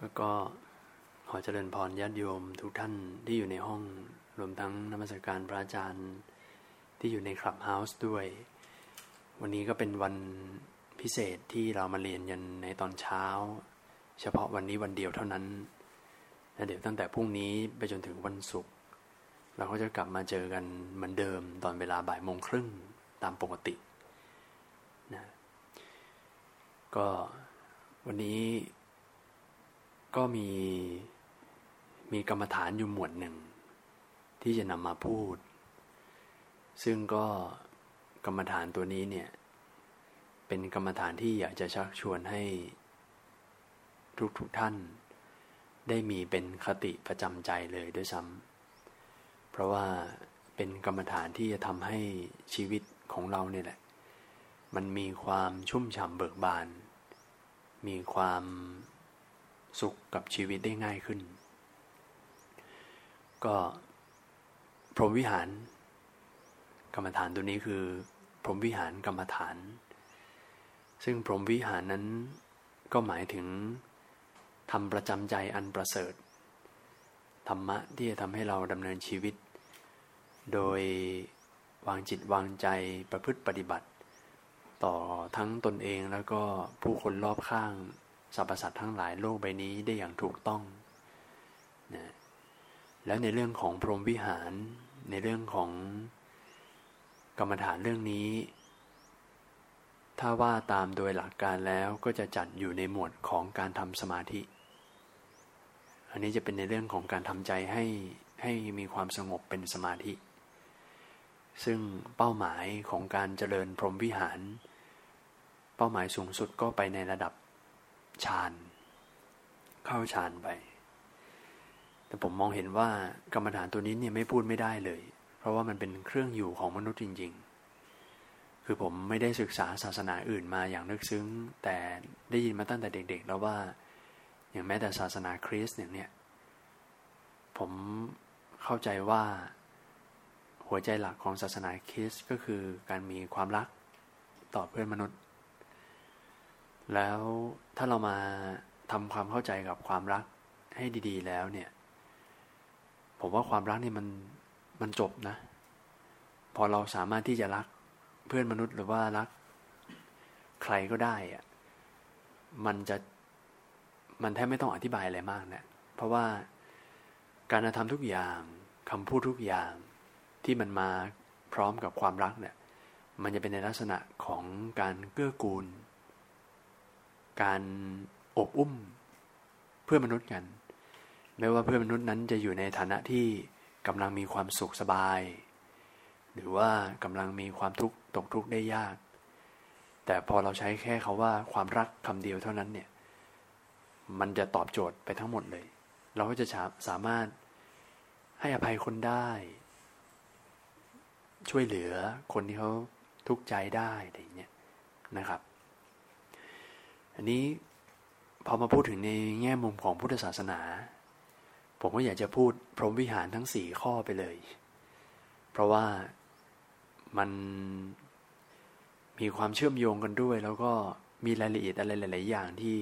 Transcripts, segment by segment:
ก็ก็ขอเจริญพรญาติโยมทุกท่านที่อยู่ในห้องรวมทั้งนมัสการพระอาจารย์ที่อยู่ในคลับเฮาส์ด้วย วันนี้ก็เป็นวันพิเศษที่เรามาเรียนยันในตอนเช้า เฉพาะวันนี้วันเดียวเท่านั้นและเดี๋ยวตั้งแต่พรุ่งนี้ไปจนถึงวันศุกร์เราก็จะกลับมาเจอกันเหมือนเดิมตอนเวลาบ่ายโมงครึ่งตามปกตินะก็วันนี้ ก็มีมีกรรมฐานอยู่หมวดหนึ่ง ที่จะนำมาพูด ซึ่งก็กรรมฐานตัวนี้เนี่ย เป็นกรรมฐานที่อยากจะชักชวนให้ ทุกๆทท่าน ได้มีเป็นคติประจำใจเลยด้วยซ้ำเพราะว่าเป็นกรรมฐานที่จะทำให้ชีวิตของเราเนี่ยแหละ มันมีความชุ่มฉ่ำเบิกบาน มีความ สุขกับชีวิตได้ง่ายขึ้น ก็พรหมวิหาร กรรมฐานตัวนี้คือ พรหมวิหารกรรมฐาน ซึ่งพรหมวิหารนั้นก็หมายถึงทำประจำใจอันประเสริฐ ธรรมะที่จะทำให้เราดำเนินชีวิต โดยวางจิตวางใจประพฤติปฏิบัติ ต่อทั้งตนเองแล้วก็ผู้คนรอบข้าง สรรพสัตว์ทั้งหลายโลกใบนี้ได้อย่างถูกต้องนะแล้วในเรื่องของพรหมวิหาร ในเรื่องของกรรมฐานเรื่องนี้ ถ้าว่าตามโดยหลักการแล้วก็จะจัดอยู่ในหมวดของการทำสมาธิ อันนี้จะเป็นในเรื่องของการทำใจให้ให้มีความสงบเป็นสมาธิ ซึ่งเป้าหมายของการเจริญพรหมวิหาร เป้าหมายสูงสุดก็ไปในระดับ ฌานเข้าฌานไป แต่ผมมองเห็นว่ากรรมฐานตัวนี้เนี่ยไม่พูดไม่ได้เลย เพราะว่ามันเป็นเครื่องอยู่ของมนุษย์จริง ๆ คือผมไม่ได้ศึกษาศาสนาอื่นมาอย่างลึกซึ้ง แต่ได้ยินมาตั้งแต่เด็ก ๆ แล้วว่าอย่างแม้แต่ศาสนาคริสต์อย่างเนี่ยผมเข้าใจว่าหัวใจหลักของศาสนาคริสต์ก็คือการมีความรักต่อเพื่อนมนุษย์ แล้วถ้าเรามาทำความเข้าใจกับความรักให้ดี ๆ แล้วเนี่ย ผมว่าความรักนี่มันมันจบนะ พอเราสามารถที่จะรักเพื่อนมนุษย์หรือว่ารัก ใครก็ได้อะมันจะมันแทบไม่ต้องอธิบายอะไรมากเนะี่ยเพราะว่าการกระทำทุกอย่างคำพูดทุกอย่างที่มันมาพร้อมกับความรักเนี่ย มันจะเป็นในลักษณะของการเกื้อกูล การอบอุ้มเพื่อมนุษย์กัน ไม่ว่าเพื่อนมนุษย์นั้นจะอยู่ในฐานะที่กำลังมีความสุขสบาย หรือว่ากำลังมีความทุกข์ตกทุกข์ได้ยาก แต่พอเราใช้แค่เขาว่าความรักคำเดียวเท่านั้นเนี่ย มันจะตอบโจทย์ไปทั้งหมดเลย เราก็จะสามารถให้อภัยคนได้ ช่วยเหลือคนที่เขาทุกข์ใจได้อะไรอย่างเงี้ยนะครับ อันนี้พอมาพูดถึงในแง่มุมของพุทธศาสนา ผมก็อยากจะพูดพรหมวิหารทั้งสี่ข้อไปเลย เพราะว่ามันมีความเชื่อมโยงกันด้วย แล้วก็มีรายละเอียดอะไรหลาย ๆ อย่างที่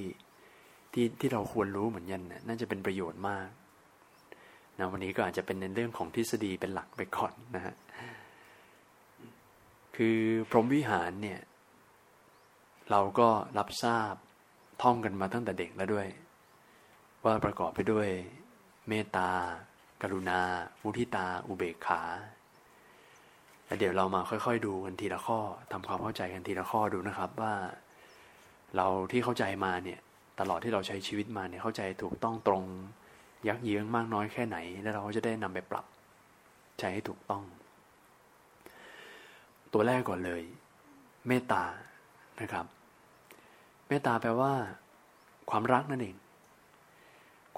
ที่ที่เราควรรู้เหมือนกันน่าจะเป็นประโยชน์มากนะวันนี้ก็อาจจะเป็นในเรื่องของทฤษฎีเป็นหลักไปก่อนนะฮะคือพรหมวิหารเนี่ย เราก็รับทราบ ท่องกันมาตั้งแต่เด็กแล้วด้วย ว่าประกอบไปด้วย เมตตา กรุณา มุทิตา อุเบกขาแล้วเดี๋ยวเรามาค่อย ๆ ดูกันทีละข้อทำความเข้าใจกันทีละข้อดูนะครับว่า เราที่เข้าใจมาเนี่ยตลอดที่เราใช้ชีวิตมาเนี่ยเข้าใจถูกต้องตรง ยักเยื้องมากน้อยแค่ไหน แล้วเราจะได้นำไปปรับใช้ให้ถูกต้อง ตัวแรกก่อนเลย เมตตานะครับ เมตตาแปลว่า ความรักนั่นเอง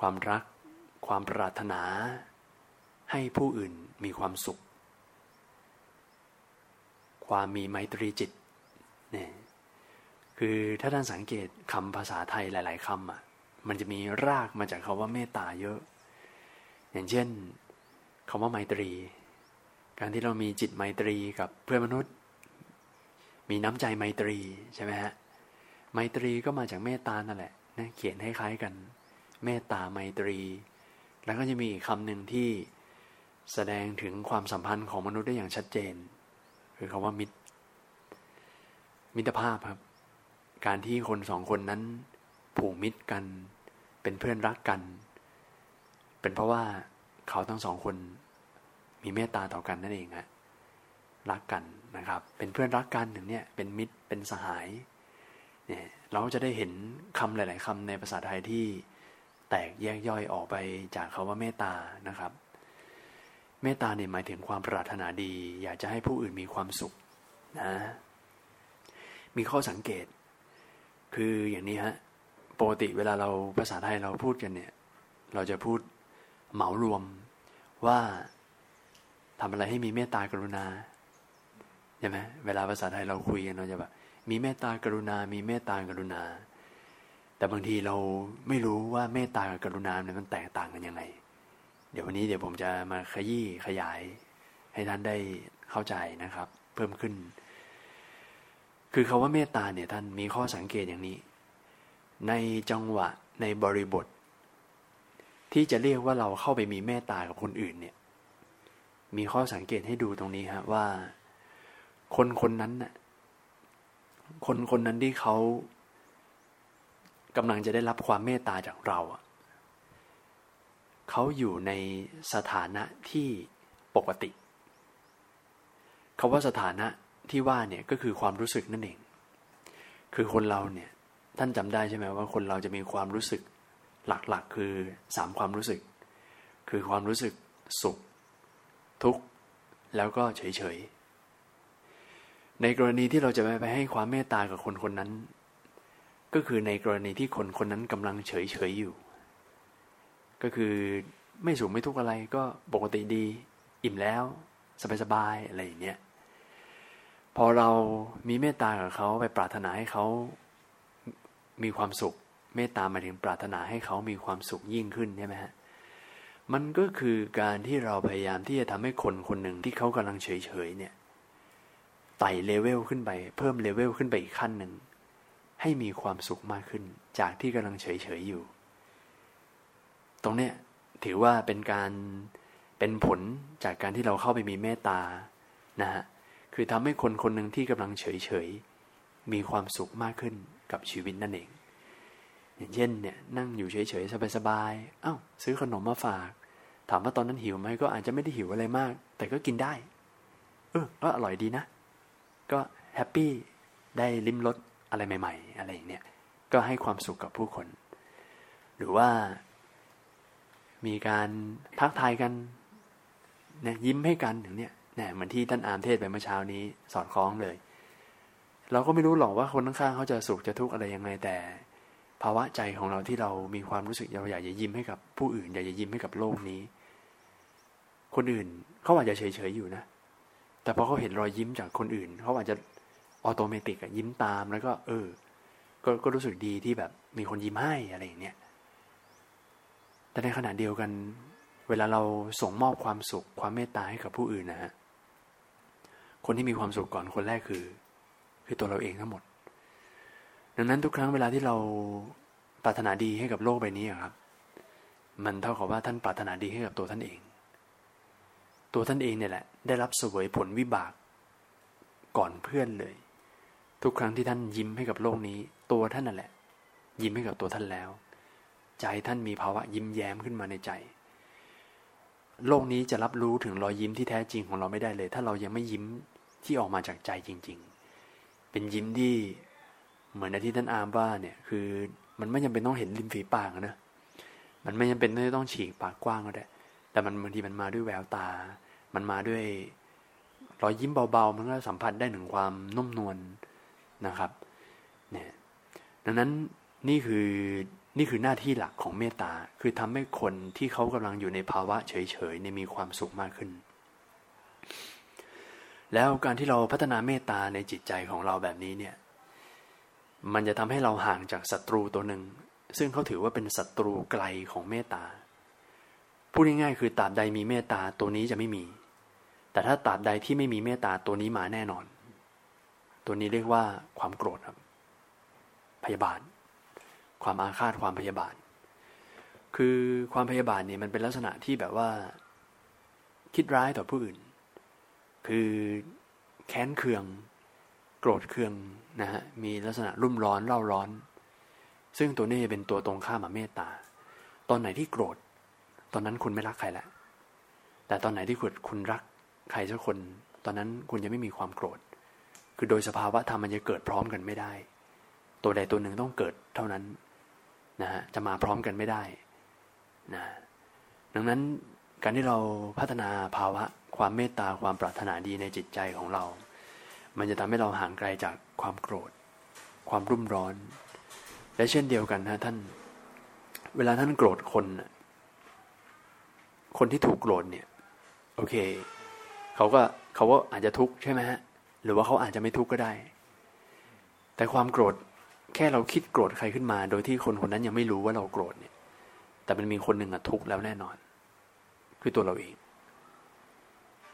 ความรัก ความปรารถนา ให้ผู้อื่นมีความสุข ความมีไมตรีจิตเนี่ยคือถ้าท่านสังเกตคำภาษาไทยหลาย ๆคำอะ มันจะมีรากมาจากคาว่าเมตตาเยอะ อย่างเช่นคาว่าไมตรี การที่เรามีจิตไมตรีกับเพื่อนมนุษย์ มีน้ำใจไมตรีใช่ไหมฮะ ไมตรีก็มาจากเมตตานั่นแหละนะเขียนให้คล้ายกัน เมตตาไมตรี แล้วก็จะมีอีกคำหนึ่งที่แสดงถึงความสัมพันธ์ของมนุษย์ได้อย่างชัดเจน คือคาว่ามิตร มิตรภาพครับ การที่คนสองคนนั้นผูกมิตรกัน เป็นเพื่อนรักกัน เป็นเพราะว่าเขาทั้งสองคนมีเมตตาต่อกันนั่นเองฮะรักกันนะครับ เป็นเพื่อนรักกันถึงเนี่ยเป็นมิตรเป็นสหาย เราจะได้เห็นคำหลาย ๆคำในภาษาไทยที่แตกแยกย่อยออกไปจากคาว่าเมตตานะครับ เมตตาเนี่ยหมายถึงความปรารถนาดี อยากจะให้ผู้อื่นมีความสุขนะ มีข้อสังเกต คืออย่างนี้ฮะปกติเวลาเราภาษาไทยเราพูดกันเนี่ย เราจะพูดเหมารวมว่าทำอะไรให้มีเมตตากรุณาใช่ไหมเวลาภาษาไทยเราคุยกันเราจะแบบ มีเมตตากรุณา มีเมตตากรุณา แต่บางทีเราไม่รู้ว่าเมตตากับกรุณาเนี่ยมันแตกต่างกันยังไง เดี๋ยววันนี้เดี๋ยวผมจะมาขยี้ขยาย ให้ท่านได้เข้าใจนะครับ เพิ่มขึ้น คือคาว่าเมตตาเนี่ยท่านมีข้อสังเกตอย่างนี้ ในจังหวะในบริบท ที่จะเรียกว่าเราเข้าไปมีเมตตากับคนอื่นเนี่ยมีข้อสังเกตให้ดูตรงนี้ฮะว่า คนคนนั้นน่ะ คนคนนั้นที่เขากำลังจะได้รับความเมตตาจากเราเขาอยู่ในสถานะที่ปกติคาว่าสถานะที่ว่าเนี่ยก็คือความรู้สึกนั่นเอง คือคนเราเนี่ยท่านจำได้ใช่ไหมว่าคนเราจะมีความรู้สึกหลักๆ คือสามความรู้สึก คือความรู้สึกสุข ทุกข์ แล้วก็เฉยๆ ในกรณีที่เราจะไปให้ความเมตตากับคนคนนั้น ก็คือในกรณีที่คนคนนั้นกำลังเฉยเฉยอยู่ ก็คือไม่สูงไม่ทุกข์อะไรก็ปกติดี อิ่มแล้วสบายๆอะไรอย่างเนี้ยพอเรามีเมตตากับเขาไปปรารถนาให้เขามีความสุข เมตตาหมายถึงปรารถนาให้เขามีความสุขยิ่งขึ้นใช่ไหมฮะมันก็คือการที่เราพยายามที่จะทำให้คนคนหนึ่งที่เขากำลังเฉยๆเนี่ย ไต่เลเวลขึ้นไป เพิ่มเลเวลขึ้นไปอีกขั้นหนึ่ง ให้มีความสุขมากขึ้น จากที่กำลังเฉยๆอยู่ ตรงเนี้ยถือว่าเป็นการเป็นผลจากการที่เราเข้าไปมีเมตตานะฮะคือทำให้คนคนหนึ่งที่กำลังเฉยๆมีความสุขมากขึ้นกับชีวิตนั่นเองอย่างเช่นเนี่ยนั่งอยู่เฉยๆสบายๆเอา้าซื้อขนมมาฝาก ถามว่าตอนนั้นหิวไหมก็อาจจะไม่ได้หิวอะไรมาก แต่ก็กินได้ เออก็อร่อยดีนะ ก็แฮปปี้ได้ลิ้มรสอะไรใหม่ ๆ อะไรอย่างเนี้ยก็ให้ความสุขกับผู้คน หรือว่า มีการทักทายกันเนี่ยยิ้มให้กันอย่างเนี้ยเนี่ยเหมือนที่ท่านอามเทศไปเมื่อเช้านี้สอดคล้องเลย เราก็ไม่รู้หรอกว่าคนข้างๆเขาจะสุขจะทุกข์อะไรยังไงแต่ ภาวะใจของเราที่เรามีความรู้สึกเราอยากจะยิ้มให้กับผู้อื่นอยากจะยิ้มให้กับโลกนี้ คนอื่นเขาอาจจะเฉยๆอยู่นะ แต่พอเขาเห็นรอยยิ้มจากคนอื่น เขาอาจจะออโตเมติกยิ้มตามแล้วก็ เออ ก็ก็รู้สึกดีที่แบบมีคนยิ้มให้อะไรอย่างเนี้ยแต่ในขณะเดียวกัน เวลาเราส่งมอบความสุขความเมตตาให้กับผู้อื่นนะฮะคนที่มีความสุขก่อนคนแรกคือ คือตัวเราเองทั้งหมด ดังนั้นทุกครั้งเวลาที่เราปรารถนาดีให้กับโลกใบนี้ครับ มันเท่ากับว่าท่านปรารถนาดีให้กับตัวท่านเอง ตัวท่านเองเนี่ยแหละ ได้รับเสวยผลวิบาก ก่อนเพื่อนเลย ทุกครั้งที่ท่านยิ้มให้กับโลกนี้ ตัวท่านนั่นแหละ ยิ้มให้กับตัวท่านแล้ว ใจท่านมีภาวะยิ้มแย้มขึ้นมาในใจ โลกนี้จะรับรู้ถึงรอยยิ้มที่แท้จริงของเราไม่ได้เลย ถ้าเรายังไม่ยิ้มที่ออกมาจากใจจริง ๆ เป็นยิ้มที่เหมือนที่ท่านอามว่าเนี่ย คือมันไม่จำเป็นต้องเห็นริมฝีปากนะมันไม่จำเป็นต้องฉีกปากกว้างก็ได้ แต่มันบางทีมันมาด้วยแววตา มันมาด้วยรอยยิ้มเบาๆ มันก็สัมผัสได้ถึงความนุ่มนวลนะครับ เนี่ย ดังนั้นนี่คือนี่คือหน้าที่หลักของเมตตา คือทำให้คนที่เขากำลังอยู่ในภาวะเฉยๆในมีความสุขมากขึ้น แล้วการที่เราพัฒนาเมตตาในจิตใจของเราแบบนี้เนี่ย มันจะทำให้เราห่างจากศัตรูตัวหนึ่ง ซึ่งเขาถือว่าเป็นศัตรูไกลของเมตตา พูดง่ายๆคือตราบใดมีเมตตาตัวนี้จะไม่มี แต่ถ้าตราบใดที่ไม่มีเมตตาตัวนี้มาแน่นอน ตัวนี้เรียกว่าความโกรธครับ พยาบาท ความอาฆาตความพยาบาท คือความพยาบาทเนี่ยมันเป็นลักษณะที่แบบว่า คิดร้ายต่อผู้อื่น คือแค้นเคือง โกรธเคืองนะฮะมีลักษณะรุ่มร้อนเล่าร้อน ซึ่งตัวนี้เป็นตัวตรงข้ามมาเมตตา ตอนไหนที่โกรธ ตอนนั้นคุณไม่รักใครแล้วแต่ตอนไหนที่คุณคุณรักใครสักคน ตอนนั้นคุณจะไม่มีความโกรธ คือโดยสภาวะธรรมมันจะเกิดพร้อมกันไม่ได้ ตัวใดตัวหนึ่งต้องเกิดเท่านั้นนะฮะจะมาพร้อมกันไม่ได้นะดังนั้นการที่เราพัฒนาภาวะ ความเมตตาความปรารถนาดีในจิตใจของเรา มันจะทำให้เราห่างไกลจากความโกรธ ความรุ่มร้อน และเช่นเดียวกันนะท่าน เวลาท่านโกรธคน คนที่ถูกโกรธเนี่ย โอเคเขาก็เขาก็อาจจะทุกข์ใช่ไหมฮะหรือว่าเขาอาจจะไม่ทุกข์ก็ได้ แต่ความโกรธแค่เราคิดโกรธใครขึ้นมา โดยที่คนคนนั้นยังไม่รู้ว่าเราโกรธเนี่ย แต่มันมีคนหนึ่งอะทุกข์แล้วแน่นอน คือตัวเราเอง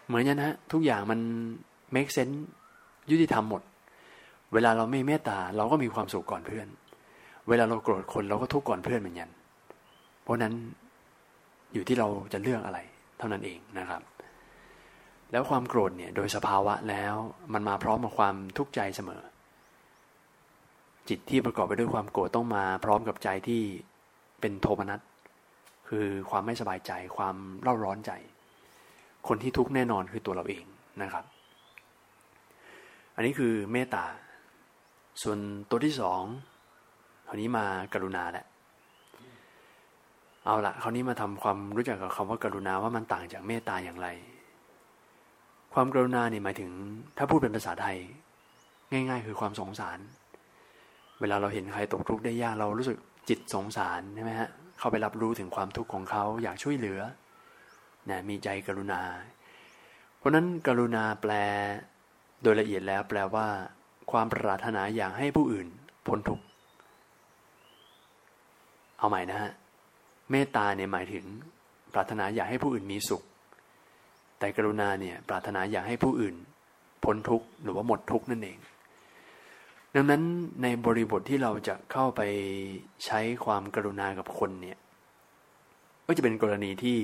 เหมือนกันนะทุกอย่างมัน make sense ยุติธรรมหมด เวลาเราไม่เมตตา เราก็มีความสุขก่อนเพื่อน เวลาเราโกรธคนเราก็ทุกข์ก่อนเพื่อนเหมือนกันเพราะนั้น อยู่ที่เราจะเลือกอะไร เท่านั้นเองนะครับ แล้วความโกรธเนี่ยโดยสภาวะแล้วมันมาพร้อมกับความทุกข์ใจเสมอ จิตที่ประกอบไปด้วยความโกรธต้องมาพร้อมกับใจที่เป็นโทมนัสคือความไม่สบายใจความเล่าร้อนใจ คนที่ทุกข์แน่นอนคือตัวเราเองนะครับ อันนี้คือเมตตา ส่วนตัวที่สองคราวนี้มากรุณาแหละ เอาละคราวนี้มาทำความรู้จักกับคำว่ากรุณาว่ามันต่างจากเมตตาอย่างไร ความกรุณาเนี่ยหมายถึง ถ้าพูดเป็นภาษาไทย ง่าย ๆ คือความสงสาร เวลาเราเห็นใครตกทุกข์ได้ยากเรารู้สึกจิตสงสารใช่ไหมฮะเข้าไปรับรู้ถึงความทุกข์ของเขาอยากช่วยเหลือนะมีใจกรุณา เพราะนั้นกรุณาแปลโดยละเอียดแล้วแปลว่า ความปรารถนาอยากให้ผู้อื่นพ้นทุกข์เอาใหม่นะฮะ เมตตาเนี่ยหมายถึง ปรารถนาอยากให้ผู้อื่นมีสุข แต่กรุณาเนี่ยปรารถนาอยากให้ผู้อื่น พ้นทุกข์หรือว่าหมดทุกข์นั่นเอง ดังนั้นในบริบทที่เราจะเข้าไปใช้ความกรุณากับคนเนี่ยก็จะเป็นกรณีที่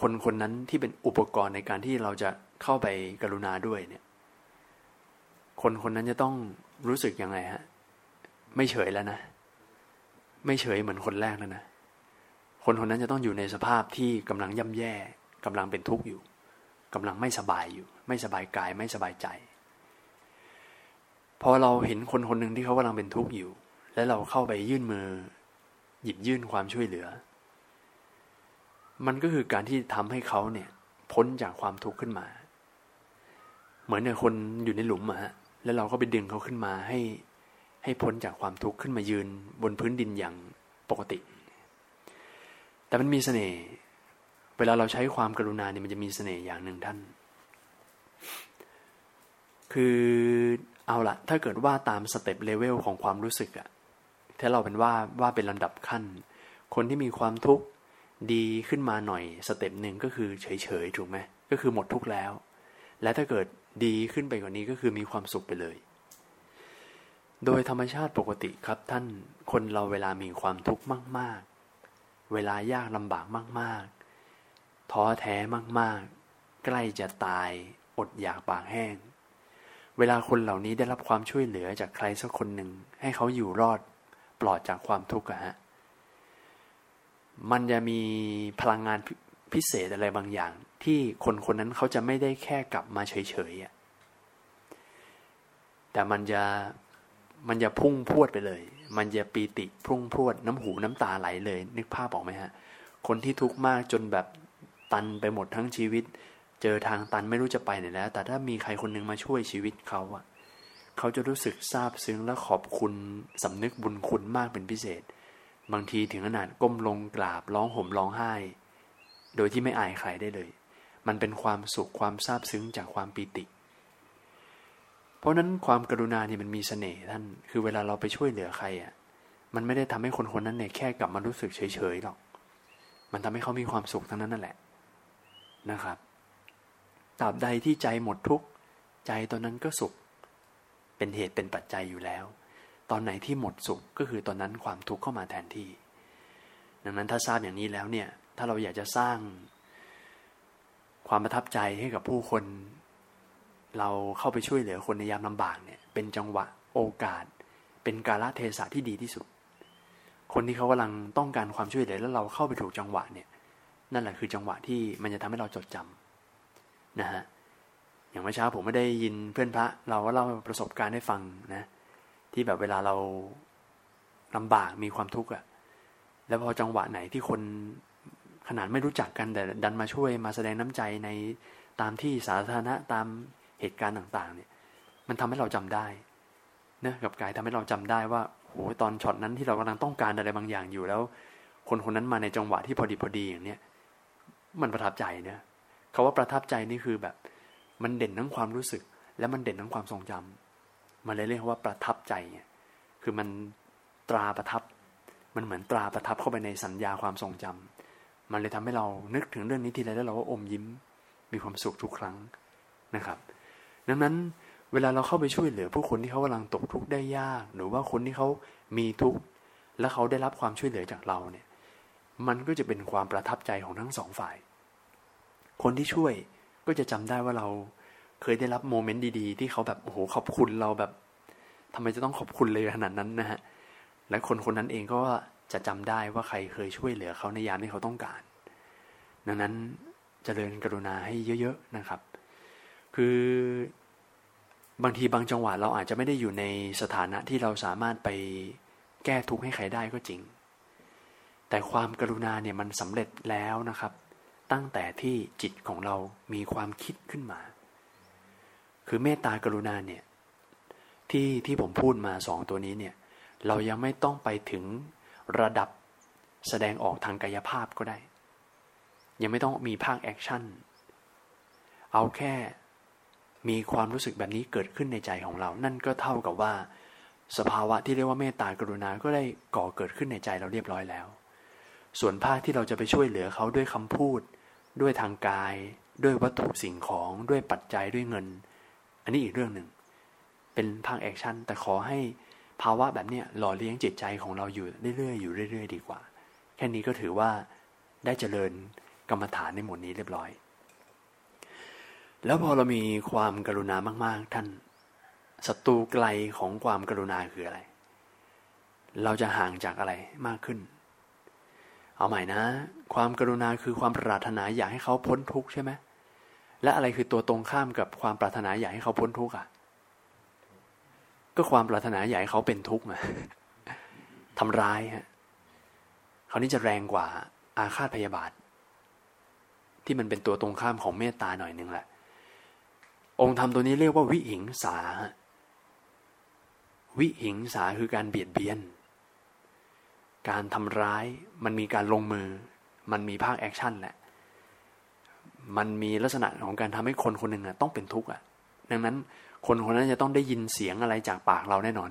คนคนนั้นที่เป็นอุปกรณ์ในการที่เราจะเข้าไปกรุณาด้วยเนี่ย คนคนนั้นจะต้องรู้สึกยังไงฮะ ไม่เฉยแล้วนะ ไม่เฉยเหมือนคนแรกแล้วนะ คนคนนั้นจะต้องอยู่ในสภาพที่กำลังย่ำแย่กำลังเป็นทุกข์อยู่กำลังไม่สบายอยู่ ไม่สบายกายไม่สบายใจพอเราเห็นคนคนหนึ่งที่เขากำลังเป็นทุกข์อยู่ แล้วเราเข้าไปยื่นมือ หยิบยื่นความช่วยเหลือ มันก็คือการที่ทำให้เขาเนี่ย พ้นจากความทุกข์ขึ้นมา เหมือนเนี่ยคนอยู่ในหลุมอะฮะแล้วเราก็ไปดึงเขาขึ้นมาให้ให้พ้นจากความทุกข์ขึ้นมายืนบนพื้นดินอย่างปกติ แต่มันมีเสน่ห์เวลาเราใช้ความกรุณาเนี่ยมันจะมีเสน่ห์อย่างหนึ่งท่าน คือเอาละถ้าเกิดว่าตามสเต็ปเลเวลของความรู้สึกอะถ้าเราเป็นว่าว่าเป็นลำดับขั้น คนที่มีความทุกข์ดีขึ้นมาหน่อยสเต็ปหนึ่งก็คือเฉยๆถูกไหมก็คือหมดทุกข์แล้ว และถ้าเกิดดีขึ้นไปกว่านี้ก็คือมีความสุขไปเลย โดยธรรมชาติปกติครับท่านคนเราเวลามีความทุกข์มาก ๆ เวลายากลำบากมาก ๆ ท้อแท้มากๆ ใกล้จะตาย อดอยากปากแห้ง เวลาคนเหล่านี้ได้รับความช่วยเหลือจากใครสักคนหนึ่ง ให้เขาอยู่รอดปลอดจากความทุกข์อะฮะ มันจะมีพลังงานพิเศษอะไรบางอย่าง ที่คนคนนั้นเขาจะไม่ได้แค่กลับมาเฉยๆอะแต่มันจะมันจะพุ่งพวดไปเลย มันจะปีติพุ่งพรวดน้ำหูน้ำตาไหลเลย นึกภาพออกไหมฮะ คนที่ทุกข์มากจนแบบตันไปหมดทั้งชีวิต เจอทางตันไม่รู้จะไปไหนแล้ว แต่ถ้ามีใครคนหนึ่งมาช่วยชีวิตเขาอะเขาจะรู้สึกซาบซึ้งและขอบคุณสำนึกบุญคุณมากเป็นพิเศษ บางทีถึงขนาดก้มลงกราบร้องห่มร้องไห้ โดยที่ไม่อายใครได้เลย มันเป็นความสุขความซาบซึ้งจากความปีติ ราะนั้นความกรุณาเนี่ยมันมีเสน่ห์ท่าน คือเวลาเราไปช่วยเหลือใครอะ มันไม่ได้ทำให้คนคนนั้นเนี่ยแค่กลับมารู้สึกเฉยๆหรอก มันทำให้เขามีความสุขทั้งนั้นนั่นแหละนะครับตราบใดที่ใจหมดทุกข์ใจตอนนั้นก็สุข เป็นเหตุเป็นปัจจัยอยู่แล้ว ตอนไหนที่หมดสุขก็คือตอนนั้นความทุกข์เข้ามาแทนที่ ดังนั้นถ้าทราบอย่างนี้แล้วเนี่ย ถ้าเราอยากจะสร้างความประทับใจให้กับผู้คน เราเข้าไปช่วยเหลือคนในยามลำบากเนี่ย เป็นจังหวะโอกาส เป็นกาลเทศะที่ดีที่สุด คนที่เขากำลังต้องการความช่วยเหลือแล้วเราเข้าไปถูกจังหวะเนี่ย นั่นแหละคือจังหวะที่มันจะทำให้เราจดจำนะฮะอย่างเมื่อเช้าผมไม่ได้ยินเพื่อนพระเราก็เล่าประสบการณ์ให้ฟังนะ ที่แบบเวลาเราลำบากมีความทุกข์อะแล้วพอจังหวะไหนที่คนขนาดไม่รู้จักกันแต่ดันมาช่วยมาแสดงน้ำใจในตามที่สาธารณะตาม เหตุการณ์ต่างๆ เนี่ย มันทำให้เราจำได้นะกับกายทำให้เราจำได้ว่าโหตอนช็อตนั้นที่เรากำลังต้องการอะไรบางอย่างอยู่แล้ว คนคนนั้นมาในจังหวะที่พอดีพอดีอย่างเนี้ยมันประทับใจเนี่ยคาว่าประทับใจนี่คือแบบ มันเด่นทั้งความรู้สึก และมันเด่นทั้งความทรงจำมันเลยเรียกว่าประทับใจเนี่ยคือมันตราประทับ มันเหมือนตราประทับเข้าไปในสัญญาความทรงจำมันเลยทำให้เรานึกถึงเรื่องนี้ทีไรแล้วเราก็อมยิ้มมีความสุขทุกครั้งนะครับ ดังนั้นเวลาเราเข้าไปช่วยเหลือ ผู้คนที่เขากำลังตกทุกข์ได้ยาก หรือว่าคนที่เขามีทุกข์และเขาได้รับความช่วยเหลือจากเราเนี่ย มันก็จะเป็นความประทับใจของทั้งสองฝ่าย คนที่ช่วยก็จะจำได้ว่าเราเคยได้รับโมเมนต์ดีๆ ที่เขาแบบโอ้โหขอบคุณเราแบบทำไมจะต้องขอบคุณเลยขนาดนั้นนะฮะและคนคนนั้นเองก็จะจำได้ว่าใครเคยช่วยเหลือเขาในยามที่เขาต้องการ ดังนั้นจเจริญกรุณาให้เยอะ ๆ นะครับ คือบางทีบางจังหวะเราอาจจะไม่ได้อยู่ในสถานะที่เราสามารถไปแก้ทุกข์ให้ใครได้ก็จริง แต่ความกรุณาเนี่ยมันสำเร็จแล้วนะครับ ตั้งแต่ที่จิตของเรามีความคิดขึ้นมา คือเมตตากรุณาเนี่ยที่ที่ผมพูดมาสองตัวนี้เนี่ยเรายังไม่ต้องไปถึงระดับแสดงออกทางกายภาพก็ได้ ยังไม่ต้องมีภาค action เอาแค่ มีความรู้สึกแบบนี้เกิดขึ้นในใจของเรา นั่นก็เท่ากับว่า สภาวะที่เรียกว่าเมตตากรุณาก็ได้ก่อเกิดขึ้นในใจเราเรียบร้อยแล้ว ส่วนภาคที่เราจะไปช่วยเหลือเขาด้วยคำพูด ด้วยทางกาย ด้วยวัตถุสิ่งของด้วยปัจจัยด้วยเงิน อันนี้อีกเรื่องหนึ่ง เป็นภาค action แต่ขอให้ภาวะแบบเนี้ยหล่อเลี้ยงจิตใจของเราอยู่เรื่อยๆอยู่เรื่อย ๆ ดีกว่า แค่นี้ก็ถือว่าได้เจริญกรรมฐานในหมวดนี้เรียบร้อย แล้วพอเรามีความกรุณามากๆ ท่านศัตรูไกลของความกรุณาคืออะไร เราจะห่างจากอะไรมากขึ้น เอาใหม่นะ ความกรุณาคือความปรารถนาอยากให้เขาพ้นทุกข์ใช่ไหมและอะไรคือตัวตรงข้ามกับความปรารถนาอยากให้เขาพ้นทุกข์อะ ก็ความปรารถนาอยากให้เขาเป็นทุกข์มาทำร้ายฮะเขาวนี้จะแรงกว่าอาฆาตพยาบาท ที่มันเป็นตัวตรงข้ามของเมตตาหน่อยนึงแหละ องค์ธรรมตัวนี้เรียกว่าวิหิงสา วิหิงสาคือการเบียดเบียน การทำร้ายมันมีการลงมือ มันมีภาคแอคชั่นแหละ มันมีลักษณะของการทำให้คนคนหนึ่งต้องเป็นทุกข์อะ ดังนั้นคนคนนั้นจะต้องได้ยินเสียงอะไรจากปากเราแน่นอน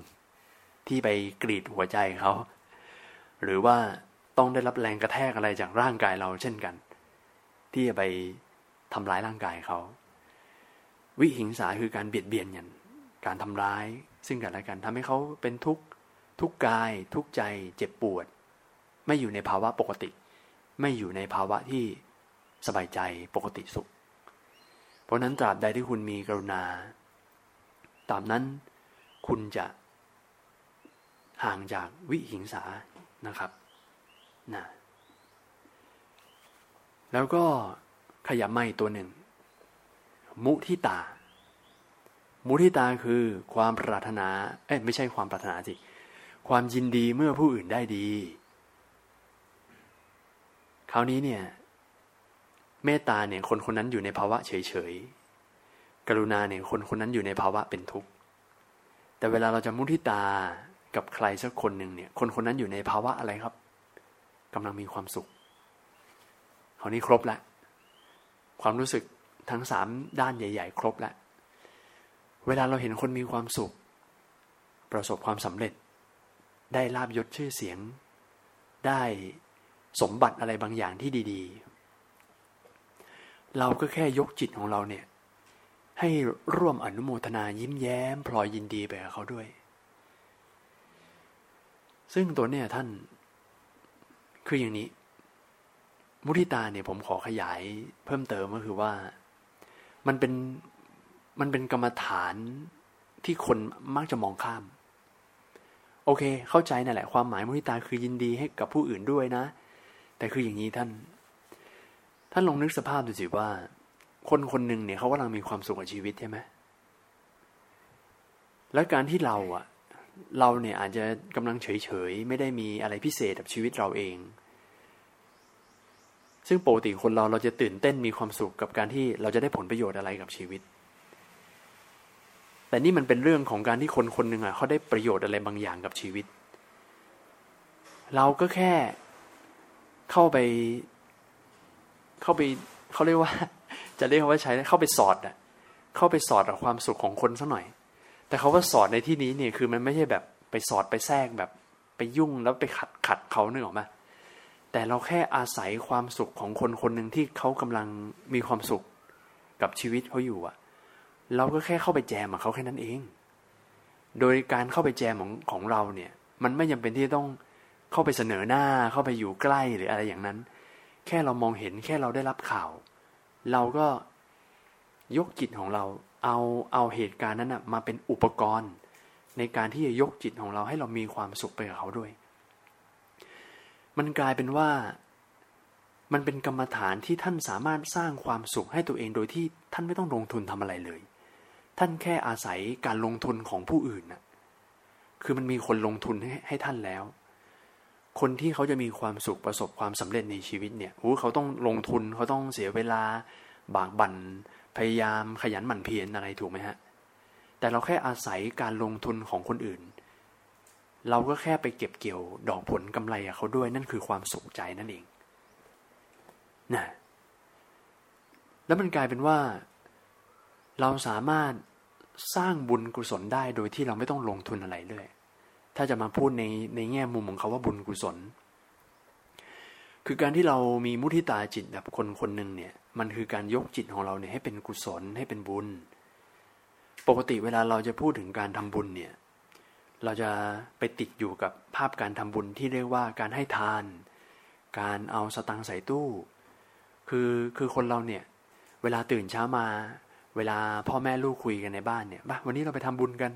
ที่ไปกรีดหัวใจเขา หรือว่าต้องได้รับแรงกระแทกอะไรจากร่างกายเราเช่นกัน ที่จะไปทำร้ายร่างกายเขา วิหิงสาคือการเบียดเบียนอย่างการทำร้าย ซึ่งกันและกันทำให้เขาเป็นทุกข์ทุกกาย ทุกใจ เจ็บปวด ไม่อยู่ในภาวะปกติ ไม่อยู่ในภาวะที่สบายใจปกติสุข เพราะนั้นตราบใดที่คุณมีกรุณา ตามนั้นคุณจะห่างจากวิหิงสานะครับนะแล้วก็ขยับไม่ตัวหนึ่ง มุทิตา มุทิตาคือความปรารถนา เอ้ไม่ใช่ความปรารถนาสิ ความยินดีเมื่อผู้อื่นได้ดี คราวนี้เนี่ย เมตตาเนี่ยคนคนนั้นอยู่ในภาวะเฉยเฉยกรุณาเนี่ยคนคนนั้นอยู่ในภาวะเป็นทุกข์ แต่เวลาเราจะมุทิตากับใครสักคนหนึ่งเนี่ย คนคนนั้นอยู่ในภาวะอะไรครับกำลังมีความสุขคราวนี้ครบแล้วความรู้สึก ทั้งสามด้านใหญ่ ๆ ครบแล้วเวลาเราเห็นคนมีความสุข ประสบความสำเร็จ ได้ลาบยศชื่อเสียง ได้สมบัติอะไรบางอย่างที่ดี ๆ เราก็แค่ยกจิตของเราเนี่ย ให้ร่วมอนุโมทนายิ้มแย้ม พลอยยินดีไปกับเขาด้วย ซึ่งตัวเนี่ยท่าน คืออย่างนี้ มุทิตาเนี่ยผมขอขยายเพิ่มเติมก็คือว่า มันเป็นมันเป็นกรรมฐานที่คนมักจะมองข้าม โอเค เข้าใจนั่นแหละความหมายมุทิตาคือยินดีให้กับผู้อื่นด้วยนะ แต่คืออย่างนี้ท่าน ท่านลองนึกสภาพดูสิว่า คนคนหนึ่งเนี่ยเขากำลังมีความสุขกับชีวิตใช่ไหมแล้วการที่เราอะเราเนี่ยอาจจะกำลังเฉยๆ ไม่ได้มีอะไรพิเศษกับชีวิตเราเอง ซึ่งปกติคนเราเราจะตื่นเต้นมีความสุขกับการที่เราจะได้ผลประโยชน์อะไรกับชีวิต แต่นี่มันเป็นเรื่องของการที่คนคนหนึ่งอะเขาได้ประโยชน์อะไรบางอย่างกับชีวิต เราก็แค่เข้าไป เข้าไปเขาเรียกว่า จะเรียกว่าใช้เข้าไปสอดอะเข้าไปสอดกับความสุขของคนสักหน่อย แต่เขาว่าสอดในที่นี้เนี่ยคือมันไม่ใช่แบบไปสอดไปแทรกแบบไปยุ่งแล้วไปขัดขัดเขาเนึกออกไหม แต่เราแค่อาศัยความสุขของคนคนหนึ่งที่เขากำลังมีความสุขกับชีวิตเขาอยู่อะเราก็แค่เข้าไปแจมกับเขาแค่นั้นเอง โดยการเข้าไปแจมของของเราเนี่ย มันไม่จาเป็นที่ต้องเข้าไปเสนอหน้าเข้าไปอยู่ใกล้หรืออะไรอย่างนั้น แค่เรามองเห็นแค่เราได้รับข่าว เราก็ยกจิตของเราเอาเอาเหตุการณ์นั้นนะมาเป็นอุปกรณ์ ในการที่จะยกจิตของเราให้เรามีความสุขไปกับเขาด้วย มันกลายเป็นว่า มันเป็นกรรมฐานที่ท่านสามารถสร้างความสุขให้ตัวเองโดยที่ท่านไม่ต้องลงทุนทำอะไรเลย ท่านแค่อาศัยการลงทุนของผู้อื่นนะคือมันมีคนลงทุนให้ให้ท่านแล้ว คนที่เขาจะมีความสุขประสบความสำเร็จในชีวิตเนี่ยโอ้เขาต้องลงทุนเขาต้องเสียเวลา บากบั่นพยายามขยันหมั่นเพียรอะไรถูกไหมฮะแต่เราแค่อาศัยการลงทุนของคนอื่น เราก็แค่ไปเก็บเกี่ยวดอกผลกำไรเขาด้วยนั่นคือความสุขใจนั่นเองนะแล้วมันกลายเป็นว่า เราสามารถสร้างบุญกุศลได้โดยที่เราไม่ต้องลงทุนอะไรเลย ถ้าจะมาพูดในในแง่มุมของเขาว่าบุญกุศล คือการที่เรามีมุทิตาจิตแบบคนคนหนึ่งเนี่ย มันคือการยกจิตของเราเนี่ยให้เป็นกุศลให้เป็นบุญ ปกติเวลาเราจะพูดถึงการทำบุญเนี่ย เราจะไปติดอยู่กับภาพการทำบุญที่เรียกว่าการให้ทาน การเอาสตังใส่ตู้ คือคือคนเราเนี่ย เวลาตื่นเช้ามา เวลาพ่อแม่ลูกคุยกันในบ้านเนี่ยบ้าวันนี้เราไปทำบุญกัน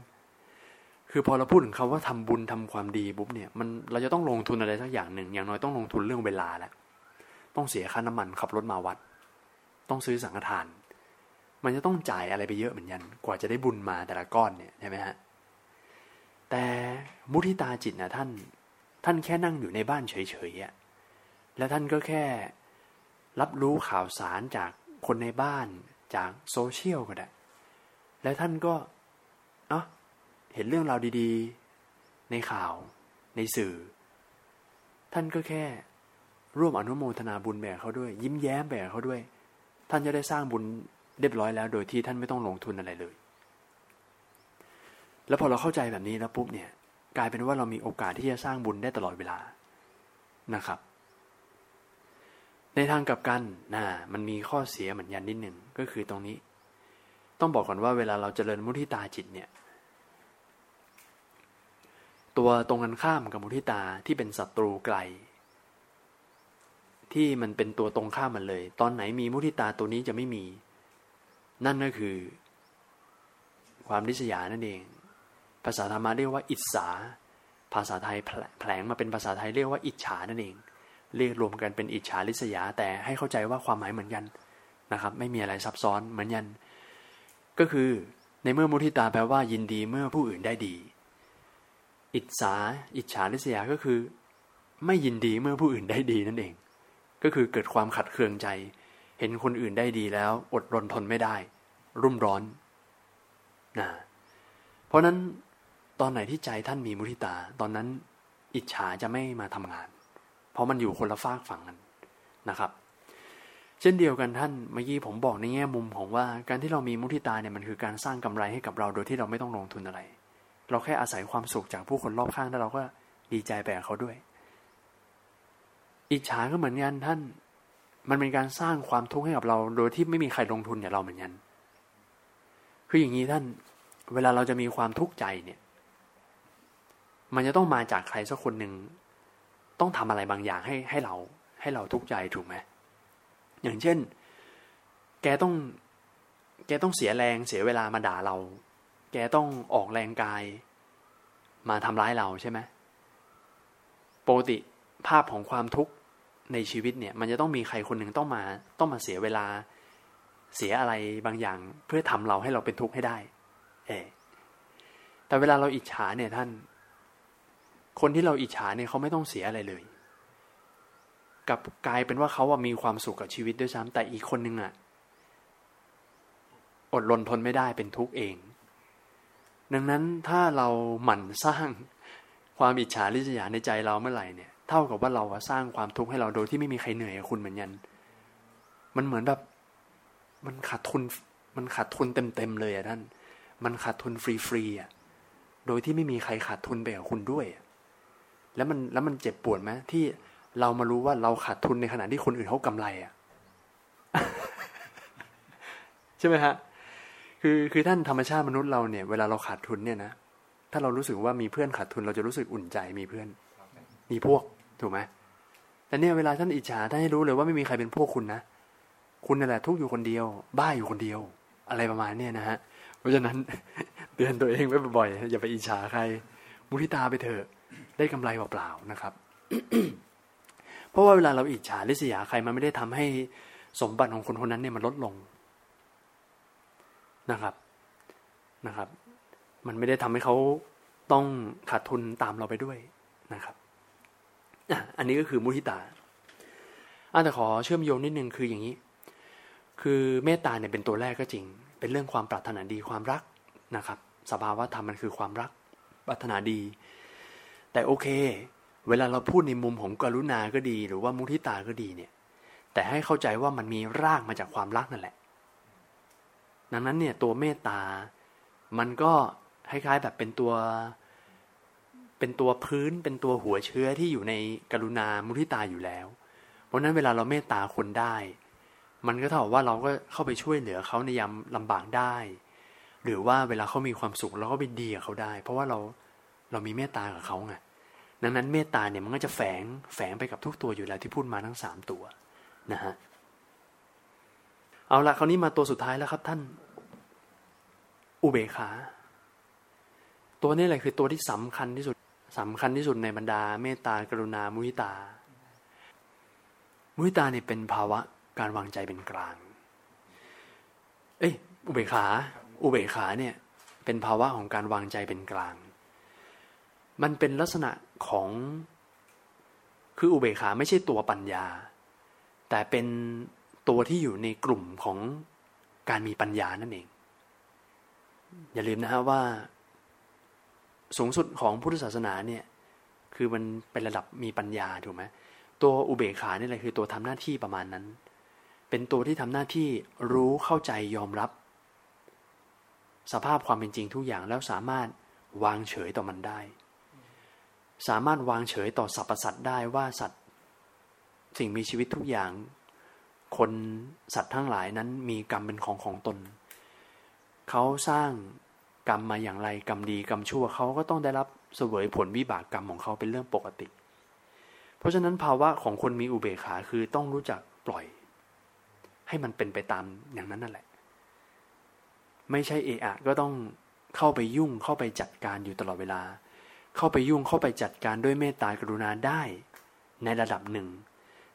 คือพอเราพูดถึงคาว่าทำบุญทำความดีปุ๊บเนี่ยมันเราจะต้องลงทุนอะไรสักอย่างหนึ่ง อย่างน้อยต้องลงทุนเรื่องเวลาแหละต้องเสียค่าน้ำมันขับรถมาวัด ต้องซื้อสังฆทาน มันจะต้องจ่ายอะไรไปเยอะเหมือนกัน กว่าจะได้บุญมาแต่ละก้อนเนี่ยใช่ไหมฮะ แต่มุทิตาจิตนะท่าน ท่านแค่นั่งอยู่ในบ้านเฉยๆแล้วท่านก็แค่รับรู้ข่าวสารจากคนในบ้านจากโซเชียลก็ได้ แล้วท่านก็เนาะเห็นเรื่องราวดีๆ ในข่าวในสื่อ ท่านก็แค่ร่วมอนุโมทนาบุญแบบเขาด้วย ยิ้มแย้มแบบเขาด้วย ท่านจะได้สร้างบุญเรียบร้อยแล้ว โดยที่ท่านไม่ต้องลงทุนอะไรเลย แล้วพอเราเข้าใจแบบนี้แล้วปุ๊บเนี่ย กลายเป็นว่าเรามีโอกาสที่จะสร้างบุญได้ตลอดเวลานะครับ ในทางกลับกันนะมันมีข้อเสียเหมือนยันนิดหนึ่งก็คือตรงนี้ ต้องบอกก่อนว่าเวลาเราจเจริญมุทิตาจิตเนี่ย ตัวตรงกันข้ามกับมุทิตาที่เป็นศัตรูไกล ที่มันเป็นตัวตรงข้ามมันเลย ตอนไหนมีมุทิตาตัวนี้จะไม่มี นั่นก็คือ ความริษยานั่นเอง ภาษาธรรมะเรียกว่าอิจฉาภาษาไทยแผลงมาเป็นภาษาไทยเรียกว่าอิจฉานั่นเอง เรียกรวมกันเป็นอิจฉาริษยา แต่ให้เข้าใจว่าความหมายเหมือนกันนะครับ ไม่มีอะไรซับซ้อนเหมือนกัน ก็คือในเมื่อมุทิตาแปลว่ายินดีเมื่อผู้อื่นได้ดี อิจฉาอิจฉาริษยาก็คือ ไม่ยินดีเมื่อผู้อื่นได้ดีนั่นเอง ก็คือเกิดความขัดเคืองใจ เห็นคนอื่นได้ดีแล้ว อดรนทนไม่ได้ รุ่มร้อนนะเพราะนั้น ตอนไหนที่ใจท่านมีมุทิตา ตอนนั้นอิจฉาจะไม่มาทำงาน เพราะมันอยู่คนละฝากฝั่งกันนะครับ เช่นเดียวกันท่านเมื่อกี้ผมบอกในแง่มุมของว่าการที่เรามีมุทิตาเนี่ยมันคือการสร้างกำไรให้กับเราโดยที่เราไม่ต้องลงทุนอะไร เราแค่อาศัยความสุขจากผู้คนรอบข้างแล้วเราก็ดีใจไปกับเขาด้วย อิจฉาก็เหมือนกันท่าน มันเป็นการสร้างความทุกข์ให้กับเรา โดยที่ไม่มีใครลงทุนอย่างเราเหมือนกันคืออย่างนี้ท่าน เวลาเราจะมีความทุกข์ใจเนี่ย มันจะต้องมาจากใครสักคนหนึ่งต้องทำอะไรบางอย่างให้ให้เรา ให้เราทุกข์ใจถูกไหมอย่างเช่น แกต้อง แกต้องเสียแรงเสียเวลามาด่าเรา แกต้องออกแรงกาย มาทำร้ายเราใช่ไหมปกติภาพของความทุกข์ในชีวิตเนี่ย มันจะต้องมีใครคนหนึ่งต้องมา ต้องมาเสียเวลาเสียอะไรบางอย่าง เพื่อทำเราให้เราเป็นทุกข์ให้ได้ เอแต่เวลาเราอิจฉาเนี่ยท่าน คนที่เราอิจฉาเนี่ยเขาไม่ต้องเสียอะไรเลยกับกลายเป็นว่าเขาว่ามีความสุขกับชีวิตด้วยซ้ำแต่อีกคนนึงอะอดรนทนไม่ได้เป็นทุกข์เอง ดังนั้นถ้าเราหมั่นสร้างความอิจฉาริษยาในใจเราเมื่อไหร่เนี่ย เท่ากับว่าเราสร้างความทุกข์ให้เราโดยที่ไม่มีใครเหนื่อยกับคุณเหมือนกันมันเหมือนแบบ มันขาดทุนมันขาดทุนเต็มๆเลยอะท่าน มันขาดทุนฟรีๆอะโดยที่ไม่มีใครขาดทุนไปกับคุณด้วย แล้วมันแล้วมันเจ็บปวดไหมที่เรามารู้ว่าเราขาดทุนในขณะที่คนอื่นเขากำไรอะใช่ไหมฮะคือคือท่านธรรมชาติมนุษย์เราเนี่ยเวลาเราขาดทุนเนี่ยนะถ้าเรารู้สึกว่ามีเพื่อนขาดทุนเราจะรู้สึกอุ่นใจมีเพื่อน มีพวกถูกไหมแต่เนี่ยเวลาท่านอิจฉาท่านให้รู้เลยว่าไม่มีใครเป็นพวกคุณนะคุณนั่แหละทุกอยู่คนเดียว บ้าอยู่คนเดียว อะไรประมาณเนี้ยนะฮะเพราะฉะนั้นเตือนตัวเองไว้บ่อยๆอย่าไปอิจฉาใคร มุทิตาไปเถอะ ได้กำไรเปล่าๆนะครับ เพราะว่าเวลาเราอิจฉาริษยาใครมันไม่ได้ทำให้สมบัติของคนคนนั้นเนี่ยมันลดลงนะครับนะครับ มันไม่ได้ทำให้เขาต้องขาดทุนตามเราไปด้วยนะครับอันนี้ก็คือมุทิตาอาแต่ขอเชื่อมโยงนิดนึงคืออย่างนี้ คือเมตตาเนี่ยเป็นตัวแรกก็จริง เป็นเรื่องความปรารถนาดีความรักนะครับ สภาวะธรรมมันคือความรักปรารถนาดี แต่โอเค เวลาเราพูดในมุมของกรุณาก็ดี หรือว่ามุทิตาก็ดีเนี่ย แต่ให้เข้าใจว่ามันมีรากมาจากความรักนั่นแหละ ดังนั้นเนี่ยตัวเมตตา มันก็คล้ายๆแบบเป็นตัว เป็นตัวพื้น เป็นตัวหัวเชื้อที่อยู่ในกรุณามุทิตาอยู่แล้ว เพราะนั้นเวลาเราเมตตาคนได้ มันก็เท่ากับว่าเราก็เข้าไปช่วยเหลือเขาในยามลำบากได้ หรือว่าเวลาเขามีความสุขเราก็ไปดีกับเขาได้ เพราะว่าเรา เรามีเมตตากับเขาไงดังนั้นเมตตาเนี่ยมันก็จะแฝงแฝงไปกับทุกตัวอยู่แล้วที่พูดมาทั้งสามตัวนะฮะเอาละคราวนี้มาตัวสุดท้ายแล้วครับท่าน อุเบกขา ตัวนี้แหละคือตัวที่สำคัญที่สุดสำคัญที่สุดในบรรดา เมตตากรุณามุทิตา มุทิตาเนี่ยเป็นภาวะการวางใจเป็นกลาง เอ้ยอุเบกขา อุเบกขาเนี่ย เป็นภาวะของการวางใจเป็นกลาง มันเป็นลักษณะของ คืออุเบกขาไม่ใช่ตัวปัญญา แต่เป็นตัวที่อยู่ในกลุ่มของการมีปัญญานั่นเอง อย่าลืมนะฮะว่า สูงสุดของพุทธศาสนาเนี่ย คือมันเป็นระดับมีปัญญาถูกไหมตัวอุเบกขาเนี่ยแหละคือตัวทำหน้าที่ประมาณนั้น เป็นตัวที่ทำหน้าที่รู้เข้าใจยอมรับ สภาพความเป็นจริงทุกอย่างแล้วสามารถวางเฉยต่อมันได้ สามารถวางเฉยต่อสรรพสัตว์ได้ว่าสัตว์ สิ่งมีชีวิตทุกอย่าง คนสัตว์ทั้งหลายนั้นมีกรรมเป็นของของตน เขาสร้างกรรมมาอย่างไรกรรมดีกรรมชั่วเขาก็ต้องได้รับเสวยผลวิบากกรรมของเขาเป็นเรื่องปกติ เพราะฉะนั้นภาวะของคนมีอุเบกขาคือต้องรู้จักปล่อย ให้มันเป็นไปตามอย่างนั้นนั่นแหละ ไม่ใช่เอะอะก็ต้องเข้าไปยุ่งเข้าไปจัดการอยู่ตลอดเวลา เข้าไปยุ่งเข้าไปจัดการด้วยเมตตากรุณาได้ในระดับหนึ่ง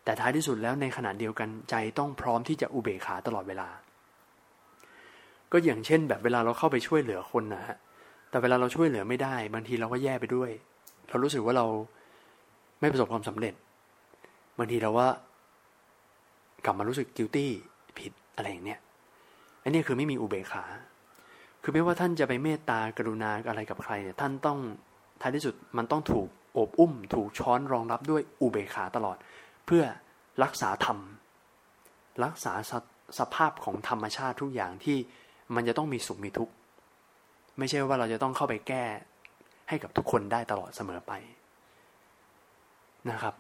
แต่ท้ายที่สุดแล้วในขณะเดียวกันใจต้องพร้อมที่จะอุเบกขาตลอดเวลา ก็อย่างเช่น แบบเวลาเราเข้าไปช่วยเหลือคนนะฮะแต่เวลาเราช่วยเหลือไม่ได้ บางทีเราก็แย่ไปด้วย เรารู้สึกว่าเราไม่ประสบความสำเร็จบางทีเราว่ากลับมารู้สึกกิลตี้ผิดอะไรอย่างเนี้ยอันนี้คือไม่มีอุเบกขา คือไม่ว่าท่านจะไปเมตตากรุณาอะไรกับใครเนี่ยท่านต้อง ท้ายที่สุดมันต้องถูกโอบอุ้ม ถูกช้อนรองรับด้วยอุเบกขาตลอด เพื่อรักษาธรรม รักษาสภาพของธรรมชาติทุกอย่างที่มันจะต้องมีสุขมีทุกข์ ไม่ใช่ว่าเราจะต้องเข้าไปแก้ให้กับทุกคนได้ตลอดเสมอไปนะครับ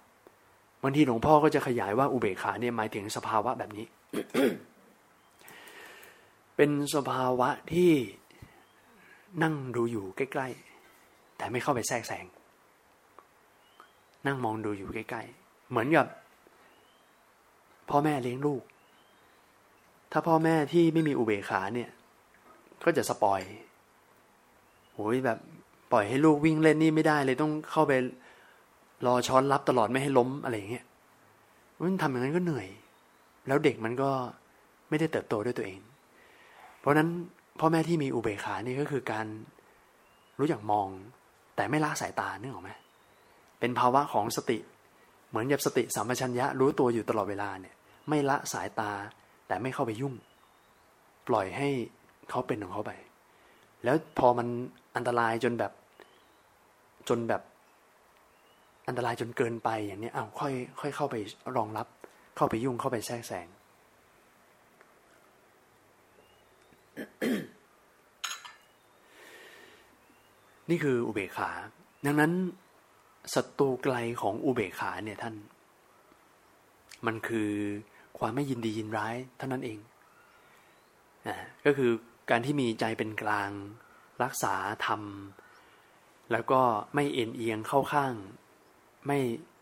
บางทีหลวงพ่อก็จะขยายว่าอุเบกขาเนี่ยหมายถึงสภาวะแบบนี้ เป็นสภาวะที่นั่งดูอยู่ใกล้ ๆ แต่ไม่เข้าไปแทรกแซงนั่งมองดูอยู่ใกล้ๆ เหมือนกับ พ่อแม่เลี้ยงลูก ถ้าพ่อแม่ที่ไม่มีอุเบกขาเนี่ย ก็จะสปอยโอ้ยแบบ ปล่อยให้ลูกวิ่งเล่นนี่ไม่ได้เลยต้องเข้าไป รอช้อนรับตลอดไม่ให้ล้มอะไรอย่างเงี้ยมันทำอย่างนั้นก็เหนื่อย แล้วเด็กมันก็ไม่ได้เติบโตด้วยตัวเอง เพราะนั้นพ่อแม่ที่มีอุเบกขานี่ก็คือการรู้จักมอง แต่ไม่ละสายตาเนึกออกไหมเป็นภาวะของสติ เหมือนกับสติสัมปชัญญะรู้ตัวอยู่ตลอดเวลาเนี่ย ไม่ละสายตาแต่ไม่เข้าไปยุ่ง ปล่อยให้เขาเป็นของเขาไป แล้วพอมันอันตรายจนแบบ จนแบบ อันตรายจนเกินไปอย่างนี้อ้าวค่อย ค่อยเข้าไปรองรับ เข้าไปยุ่งเข้าไปแทรกแซง นี่คืออุเบกขา ดังนั้นศัตรูไกลของอุเบกขาเนี่ยท่าน มันคือความไม่ยินดียินร้ายเท่านั้นเองนะก็คือการที่มีใจเป็นกลาง รักษาธรรม แล้วก็ไม่เอ็นเอียงเข้าข้าง ไม่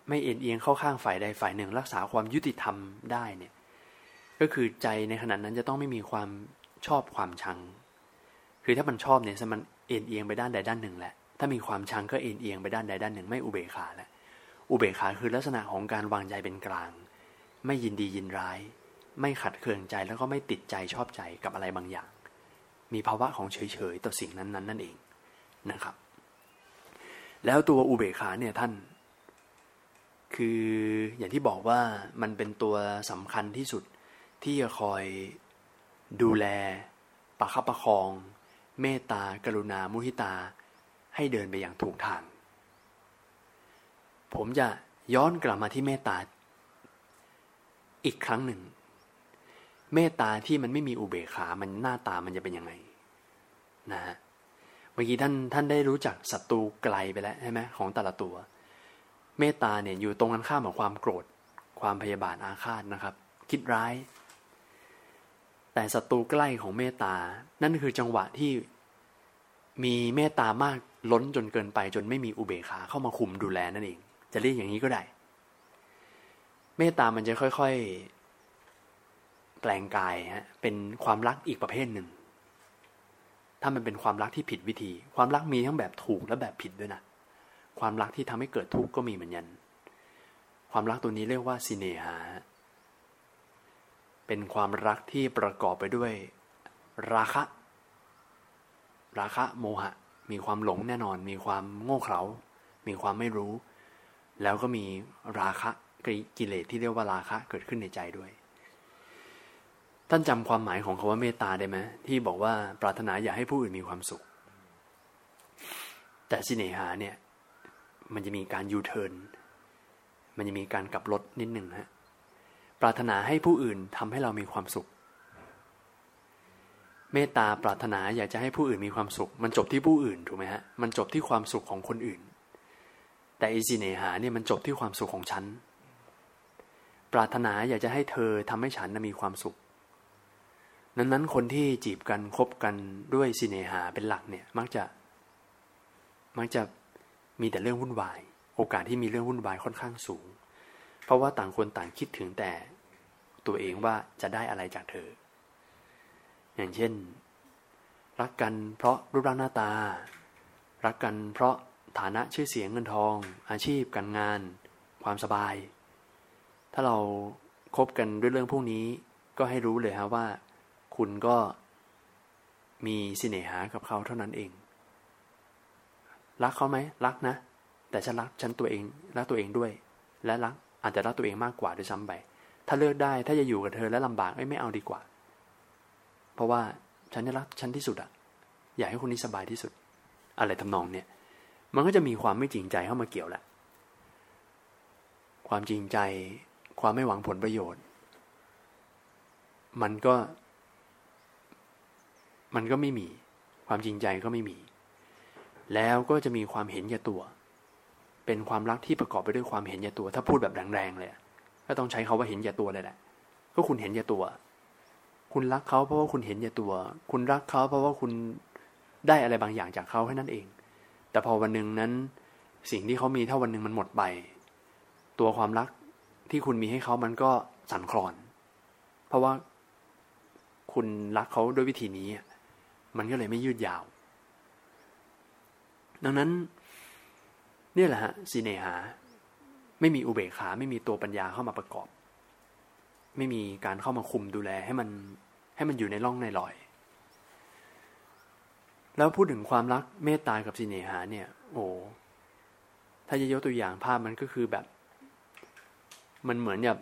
ไม่เอ็นเอียงเข้าข้างฝ่ายใดฝ่ายหนึ่ง รักษาความยุติธรรมได้เนี่ยก็คือใจในขณะนั้นจะต้องไม่มีความชอบความชัง คือถ้ามันชอบเนี่ยมัน อ็นเอียงไปด้านใดด้านหนึ่งแหละ ถ้ามีความชังก็เอ็นเอียงไปด้านใดด้านหนึ่งไม่อุเบกขาแหละ อุเบกขาคือลักษณะของการวางใจเป็นกลาง ไม่ยินดียินร้าย ไม่ขัดเคืองใจแล้วก็ไม่ติดใจชอบใจกับอะไรบางอย่าง มีภาวะของเฉยๆต่อสิ่งนั้นๆนั่นเองนะครับ แล้วตัวอุเบกขาเนี่ยท่าน คืออย่างที่บอกว่ามันเป็นตัวสำคัญที่สุดที่จะคอยดูแลประคับประคอง เมตตากรุณามุทิตา ให้เดินไปอย่างถูกทาง ผมจะย้อนกลับมาที่เมตตา อีกครั้งหนึ่ง เมตตาที่มันไม่มีอุเบกขา มันหน้าตามันจะเป็นยังไง นะฮะเมื่อกี้ท่านท่านได้รู้จักศัตรูไกลไปแล้วใช่ไหมของแต่ละตัว เมตตาเนี่ยอยู่ตรงกันข้ามกับความโกรธ ความพยาบาทอาฆาตนะครับ คิดร้าย แต่ศัตรูใกล้ของเมตตา นั่นคือจังหวะที่มีเมตตามากล้นจนเกินไป จนไม่มีอุเบกขาเข้ามาคุมดูแลนั่นเอง จะเรียกอย่างนี้ก็ได้ เมตตามันจะค่อยๆ แปลงกายฮะเป็นความรักอีกประเภทหนึ่ง ถ้ามันเป็นความรักที่ผิดวิธี ความรักมีทั้งแบบถูกและแบบผิดด้วยนะความรักที่ทำให้เกิดทุกข์ก็มีเหมือนกันความรักตัวนี้เรียกว่าสิเนหา เป็นความรักที่ประกอบไปด้วย ราคะ ราคะโมหะ มีความหลงแน่นอน มีความโง่เขลา มีความไม่รู้ แล้วก็มีราคะกิเลสที่เรียกว่าราคะเกิดขึ้นในใจด้วย ท่านจำความหมายของคาว่าเมตตาได้ไหมที่บอกว่าปรารถนาอยากให้ผู้อื่นมีความสุข แต่สิเนหาเนี่ย มันจะมีการยูเทิร์นมันจะมีการกลับรถนิดหนึ่งฮะ ปรารถนาให้ผู้อื่นทำให้เรามีความสุข เมตตาปรารถนาอยากจะให้ผู้อื่นมีความสุข มันจบที่ผู้อื่นถูกไหมฮะมันจบที่ความสุขของคนอื่น แต่อิสิเนหาเนี่ยมันจบที่ความสุขของฉัน ปรารถนาอยากจะให้เธอทำให้ฉันมีความสุขนั้นนั้นคนที่จีบกันคบกันด้วยสิเนหาเป็นหลักเนี่ย มักจะ มักจะมีแต่เรื่องวุ่นวาย โอกาสที่มีเรื่องวุ่นวายค่อนข้างสูง เพราะว่าต่างคนต่างคิดถึงแต่ ตัวเองว่าจะได้อะไรจากเธอ อย่างเช่น รักกันเพราะรูปร่างหน้าตา รักกันเพราะฐานะชื่อเสียงเงินทอง อาชีพการงาน ความสบาย ถ้าเราครบกันด้วยเรื่องพวกนี้ก็ให้รู้เลยฮะว่า คุณก็มีสิเนหากับเขาเท่านั้นเอง รักเขาไหมรักนะ แต่ฉันรักฉันตัวเองรักตัวเองด้วย และรักอาจจะรักตัวเองมากกว่าด้วยซ้ำไป ถ้าเลือกได้ถ้าจะอยู่กับเธอแล้วลำบากไม่ไม่เอาดีกว่า เพราะว่าฉันจะรักฉันที่สุดอะอยากให้คนนี้สบายที่สุด อะไรทำนองเนี่ย มันก็จะมีความไม่จริงใจเข้ามาเกี่ยวแหละ ความจริงใจ ความไม่หวังผลประโยชน์ มันก็ มันก็ไม่มี ความจริงใจก็ไม่มี แล้วก็จะมีความเห็นแก่ตัว เป็นความรักที่ประกอบไปด้วยความเห็นแก่ตัว ถ้าพูดแบบแรงๆเลย ก็ต้องใช้เขาว่าเห็นแก่ตัวเลยแหละ ก็คุณเห็นแก่ตัว คุณรักเขาเพราะว่าคุณเห็นแก่ตัว คุณรักเขาเพราะว่าคุณได้อะไรบางอย่างจากเขาแค่นั้นเอง แต่พอวันหนึ่งนั้น สิ่งที่เขามีถ้าวันหนึ่งมันหมดไป ตัวความรักที่คุณมีให้เขามันก็สั่นคลอน เพราะว่าคุณรักเขาด้วยวิธีนี้ มันก็เลยไม่ยืดยาว ดังนั้นนี่แหละฮะสีเนหา ไม่มีอุเบกขาไม่มีตัวปัญญาเข้ามาประกอบ ไม่มีการเข้ามาคุมดูแลให้มันให้มันอยู่ในร่องในรอย แล้วพูดถึงความรักเมตตากับสีเนหาเนี่ย โอ้ถ้าจะยกตัวอย่างภาพมันก็คือแบบ มันเหมือนแบบ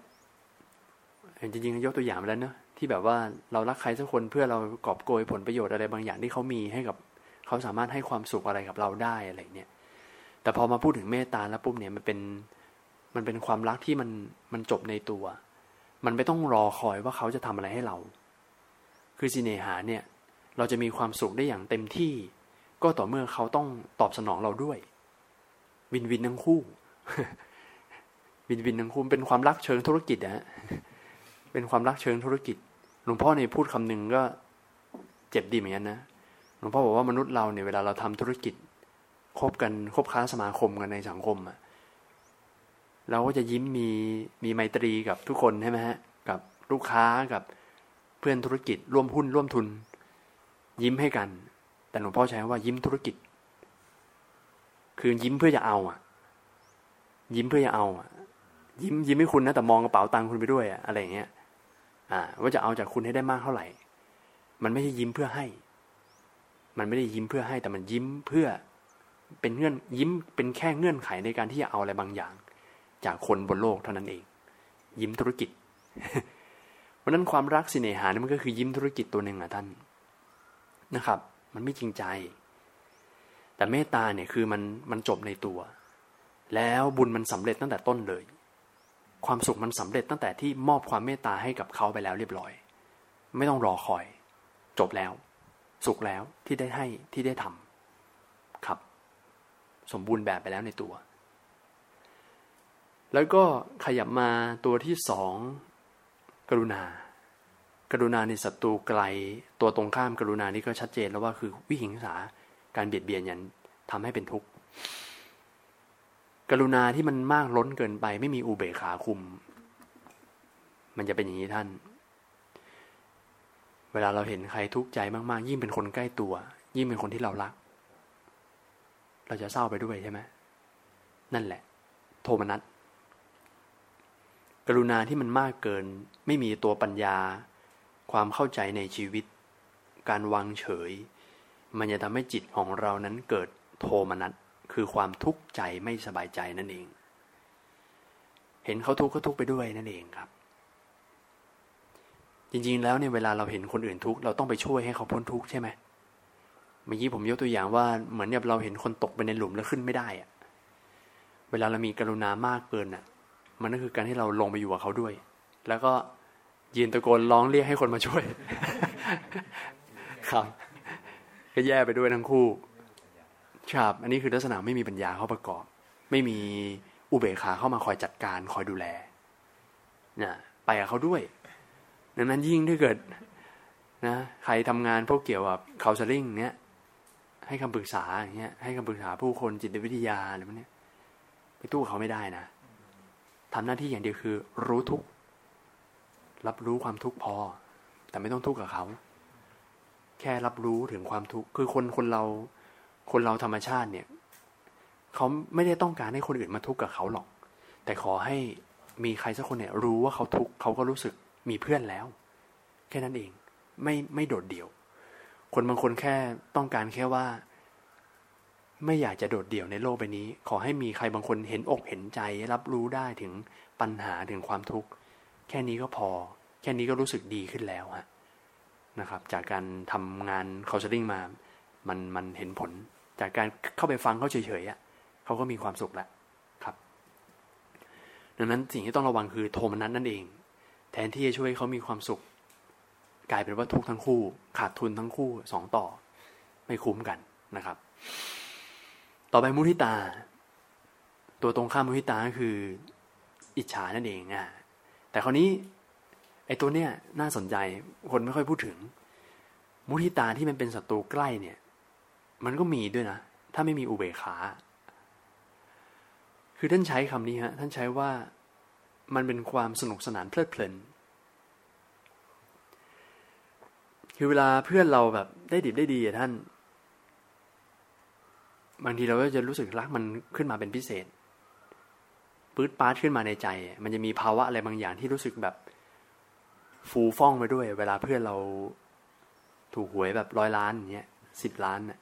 จริงๆยกตัวอย่างมาแล้วเนอะที่แบบว่าเรารักใครสักคนเพื่อเรากอบโกยผลประโยชน์อะไรบางอย่างที่เขามีให้กับเขาสามารถให้ความสุขอะไรกับเราได้อะไรเนี่ยแต่พอมาพูดถึงเมตตาแล้วปุ๊บเนี่ยมันเป็น มันเป็นความรักที่มันมันจบในตัว มันไม่ต้องรอคอยว่าเขาจะทำอะไรให้เรา คือสิเนหาเนี่ย เราจะมีความสุขได้อย่างเต็มที่ ก็ต่อเมื่อเขาต้องตอบสนองเราด้วย วินวินทั้งคู่ วินวินทั้งคู่เป็นความรักเชิงธุรกิจนะฮะเป็นความรักเชิงธุรกิจ หลวงพ่อเนี่ยพูดคำหนึ่งก็เจ็บดีเหมือนกันนะ หลวงพ่อบอกว่ามนุษย์เราเนี่ยเวลาเราทำธุรกิจคบกันคบค้าสมาคมกันในสังคมอะ เราก็จะยิ้มมีมีไมตรีกับทุกคนใช่ไหมฮะกับลูกค้ากับเพื่อนธุรกิจร่วมหุ้นร่วมทุน ยิ้มให้กัน แต่หลวงพ่อใช้ว่ายิ้มธุรกิจ คือยิ้มเพื่อจะเอาอะ ยิ้มเพื่อจะเอาอะยิ้มยิ้มให้คุณนะแต่มองกระเป๋าตังค์คุณไปด้วยอะอะไรอย่างเงี้ย อ่า ว่าจะเอาจากคุณให้ได้มากเท่าไหร่ มันไม่ใช่ยิ้มเพื่อให้ มันไม่ได้ยิ้มเพื่อให้ แต่มันยิ้มเพื่อ เป็นเงื่อนยิ้มเป็นแค่เงื่อนไขในการที่จะเอาอะไรบางอย่าง จากคนบนโลกเท่านั้นเอง ยิ้มธุรกิจเพราะนั้นความรักสิเนหานี่มันก็คือยิ้มธุรกิจตัวหนึ่งอะท่านนะครับ มันไม่จริงใจ แต่เมตตาเนี่ยคือมันมันจบในตัว แล้วบุญมันสำเร็จตั้งแต่ต้นเลย ความสุขมันสำเร็จตั้งแต่ที่มอบความเมตตาให้กับเขาไปแล้วเรียบร้อย ไม่ต้องรอคอย จบแล้ว สุขแล้วที่ได้ให้ที่ได้ทำครับ สมบูรณ์แบบไปแล้วในตัว แล้วก็ขยับมาตัวที่สองกรุณา กรุณาในศัตรูไกล ตัวตรงข้ามกรุณานี่ก็ชัดเจนแล้วว่าคือวิหิงสาการเบียดเบียนยันทำให้เป็นทุกข์กรุณาที่มันมากล้นเกินไป ไม่มีอุเบกขาคุม มันจะเป็นอย่างนี้ท่าน เวลาเราเห็นใครทุกข์ใจมากๆ ยิ่งเป็นคนใกล้ตัว ยิ่งเป็นคนที่เรารัก เราจะเศร้าไปด้วยใช่ไหมนั่นแหละ โทมนัส กรุณาที่มันมากเกิน ไม่มีตัวปัญญา ความเข้าใจในชีวิต การวางเฉย มันจะทำให้จิตของเรานั้นเกิดโทมนัสคือความทุกข์ใจไม่สบายใจนั่นเอง เห็นเขาทุกข์ก็ทุกข์ไปด้วยนั่นเองครับ จริงๆ แล้วเนี่ยเวลาเราเห็นคนอื่นทุกข์เราต้องไปช่วยให้เขาพ้นทุกข์ใช่ไหมเมื่อกี้ผมยกตัวอย่างว่าเหมือนแบบเราเห็นคนตกไปในหลุมแล้วขึ้นไม่ได้อะเวลาเรามีกรุณามากเกินอะ มันก็คือการที่เราลงไปอยู่กับเขาด้วย แล้วก็ยืนตะโกนร้องเรียกให้คนมาช่วย ครับ ก็แย่ไปด้วยทั้งคู่ครับอันนี้คือลักษณะไม่มีปัญญาเข้าประกอบ ไม่มีอุเบกขาเข้ามาคอยจัดการคอยดูแลนะไปกับเขาด้วยดังนั้นยิ่งถ้าเกิด นะใครทำงานพวกเกี่ยวกับเคาน์เซลิ่งเนี้ยให้คำปรึกษาอย่างเงี้ยให้คำปรึกษาผู้คนจิตวิทยาอะไรพวกนี้ไปตู้เขาไม่ได้นะ ทำหน้าที่อย่างเดียวคือ รู้ทุกรับรู้ความทุกข์พอ แต่ไม่ต้องทุกข์กับเขา แค่รับรู้ถึงความทุกข์คือคนคนเรา คนเราธรรมชาติเนี่ยเขาไม่ได้ต้องการให้คนอื่นมาทุกข์กับเขาหรอก แต่ขอให้มีใครสักคนเนี่ย รู้ว่าเขาทุกข์เขาก็รู้สึกมีเพื่อนแล้ว แค่นั้นเอง ไม่ไม่โดดเดี่ยว คนบางคนแค่ต้องการแค่ว่า ไม่อยากจะโดดเดี่ยวในโลกใบนี้ ขอให้มีใครบางคนเห็นอกเห็นใจ รับรู้ได้ถึงปัญหาถึงความทุกข์ แค่นี้ก็พอ แค่นี้ก็รู้สึกดีขึ้นแล้วฮะนะครับ จากการทำงานคาสติ้งมา มันมันเห็นผล จากการเข้าไปฟังเขาเฉยๆอะเขาก็มีความสุขแล้วครับ ดังนั้นสิ่งที่ต้องระวังคือโทมนัสนั่นเอง แทนที่จะช่วยเขามีความสุข กลายเป็นว่าทุกทั้งคู่ ขาดทุนทั้งคู่สองต่อ ไม่คุ้มกันนะครับ ต่อไปมุทิตา ตัวตรงข้ามมุทิตาคือ อิจฉานั่นเองอะแต่คราวนี้ ไอ้ตัวเนี้ยน่าสนใจคนไม่ค่อยพูดถึง มุทิตาที่มันเป็นศัตรูใกล้เนี่ย มันก็มีด้วยนะ ถ้าไม่มีอุเบกขา คือท่านใช้คำนี้ฮะท่านใช้ว่ามันเป็นความสนุกสนานเพลิดเพลินคือเวลาเพื่อนเราแบบได้ดิบได้ดีอะท่าน บางทีเราก็จะรู้สึกรักมันขึ้นมาเป็นพิเศษปื๊ดปาร์ตขึ้นมาในใจ มันจะมีภาวะอะไรบางอย่างที่รู้สึกแบบ ฟูฟ่องไปด้วย เวลาเพื่อนเราถูกหวยแบบร้อยล้านอย่างเงี้ยสิบล้านเน่ย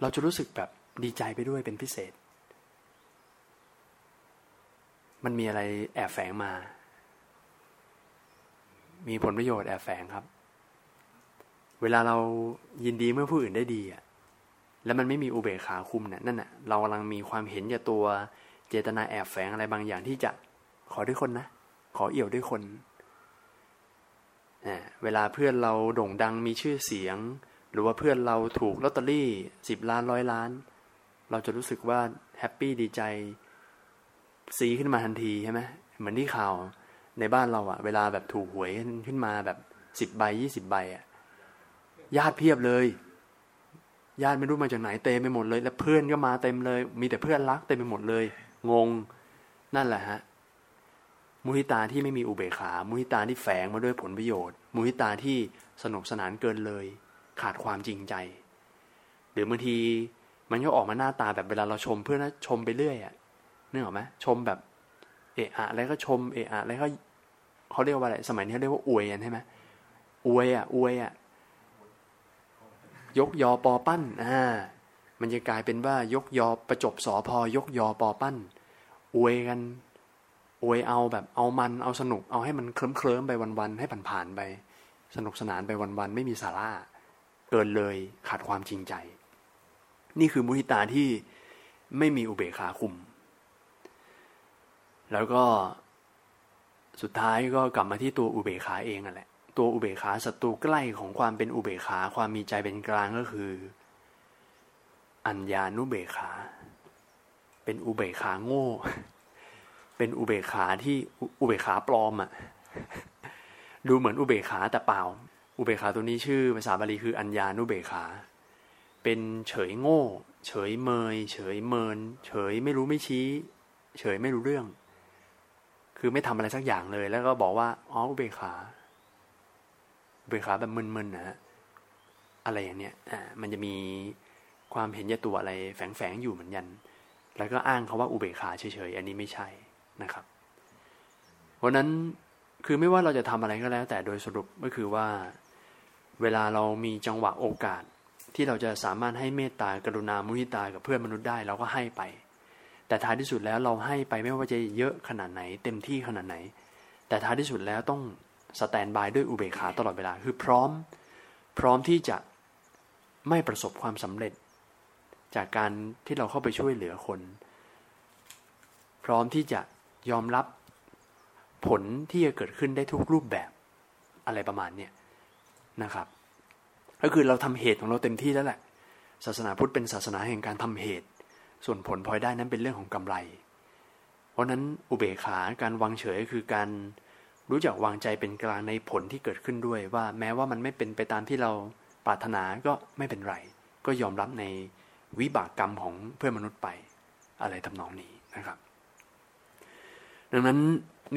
เราจะรู้สึกแบบดีใจไปด้วยเป็นพิเศษ มันมีอะไรแอบแฝงมา มีผลประโยชน์แอบแฝงครับ เวลาเรายินดีเมื่อผู้อื่นได้ดีอะ แล้วมันไม่มีอุเบกขาคุมเนี่ยนั่นน่ะเรากำลังมีความเห็นแก่ตัวเจตนาแอบแฝงอะไรบางอย่างที่จะขอด้วยคนนะ ขอเอี่ยวด้วยคนเวลาเพื่อนเราโด่งดังมีชื่อเสียง หรือว่าเพื่อนเราถูกลอตเตอรี่สิบล้านร้อยล้าน เราจะรู้สึกว่า happy ดีใจซีขึ้นมาทันทีใช่ไหมเหมือนที่ข่าวในบ้านเราอะเวลาแบบถูกหวยขึ้นมาแบบสิบใบยี่สิบใบอะญาติเพียบเลย ญาติไม่รู้มาจากไหนเต็มไปหมดเลย แล้วเพื่อนก็มาเต็มเลย มีแต่เพื่อนรักเต็มไปหมดเลย งงนั่นแหละฮะมุทิตาที่ไม่มีอุเบกขา มุทิตาที่แฝงมาด้วยผลประโยชน์ มุทิตาที่สนุกสนานเกินเลย ขาดความจริงใจ หรือบางทีมันก็ออกมาหน้าตาแบบเวลาเราชมเพื่อนชมไปเรื่อยอะนึกออกไหมชมแบบเอะอะแล้วก็ชมเอะอะแล้วก็เขาเรียกว่าอะไรสมัยนี้เขาเรียกว่าอวยกันใช่ไหมอวยอะอวยอะ ยกยอปอปั้นอ่ามันจะกลายเป็นว่ายกยอประจบสอพอยกยอปอปั้น อวยกัน อวยเอาแบบเอามันเอาสนุก เอาให้มันเคลิ้มเคลิ้มไปวันๆให้ผ่านๆไป สนุกสนานไปวันๆไม่มีสาระเกินเลยขาดความจริงใจ นี่คือมุทิตาที่ไม่มีอุเบกขาคุม แล้วก็สุดท้ายก็กลับมาที่ตัวอุเบกขาเองนั่นแหละ ตัวอุเบกขาศัตรูใกล้ของความเป็นอุเบกขาความมีใจเป็นกลางก็คือ อัญญานุเบกขา เป็นอุเบกขาโง่ เป็นอุเบกขาที่อุเบกขาปลอมอะ่ะดูเหมือนอุเบกขาแต่เปล่า อุเบกขาตัวนี้ชื่อภาษาบาลีคืออัญญานุเบกขา เป็นเฉยโง่ เฉยเมย เฉยเมิน เฉยไม่รู้ไม่ชี้ เฉยไม่รู้เรื่อง คือไม่ทำอะไรสักอย่างเลย แล้วก็บอกว่าอ๋ออุเบกขา เบกขาแบบมึนๆนะอะไรอย่างเนี้ยอ่ามันจะมีความเห็นแก่ตัวอะไรแฝงๆอยู่เหมือนกัน แล้วก็อ้างเขาว่าอุเบกขาเฉยๆ อันนี้ไม่ใช่นะครับ เพราะนั้นคือไม่ว่าเราจะทำอะไรก็แล้ว แต่โดยสรุปก็คือว่า เวลาเรามีจังหวะโอกาส ที่เราจะสามารถให้เมตตากรุณามุทิตากับเพื่อนมนุษย์ได้เราก็ให้ไป แต่ท้ายที่สุดแล้วเราให้ไปไม่ว่าจะเยอะขนาดไหน เต็มที่ขนาดไหน แต่ท้ายที่สุดแล้วต้อง สแตนบายด้วยอุเบกขาตลอดเวลา คือพร้อม พร้อมที่จะไม่ประสบความสำเร็จ จากการที่เราเข้าไปช่วยเหลือคน พร้อมที่จะยอมรับผลที่จะเกิดขึ้นได้ทุกรูปแบบอะไรประมาณเนี้ยนะครับ ก็คือเราทำเหตุของเราเต็มที่แล้วแหละ ศาสนาพุทธเป็นศาสนาแห่งการทำเหตุ ส่วนผลพลอยได้นั้นเป็นเรื่องของกำไร เพราะนั้นอุเบกขาการวางเฉยคือการ รู้จักวางใจเป็นกลางในผลที่เกิดขึ้นด้วยว่าแม้ว่ามันไม่เป็นไปตามที่เราปรารถนาก็ไม่เป็นไร ก็ยอมรับในวิบากกรรมของเพื่อนมนุษย์ไป อะไรทำนองนี้นะครับ ดังนั้น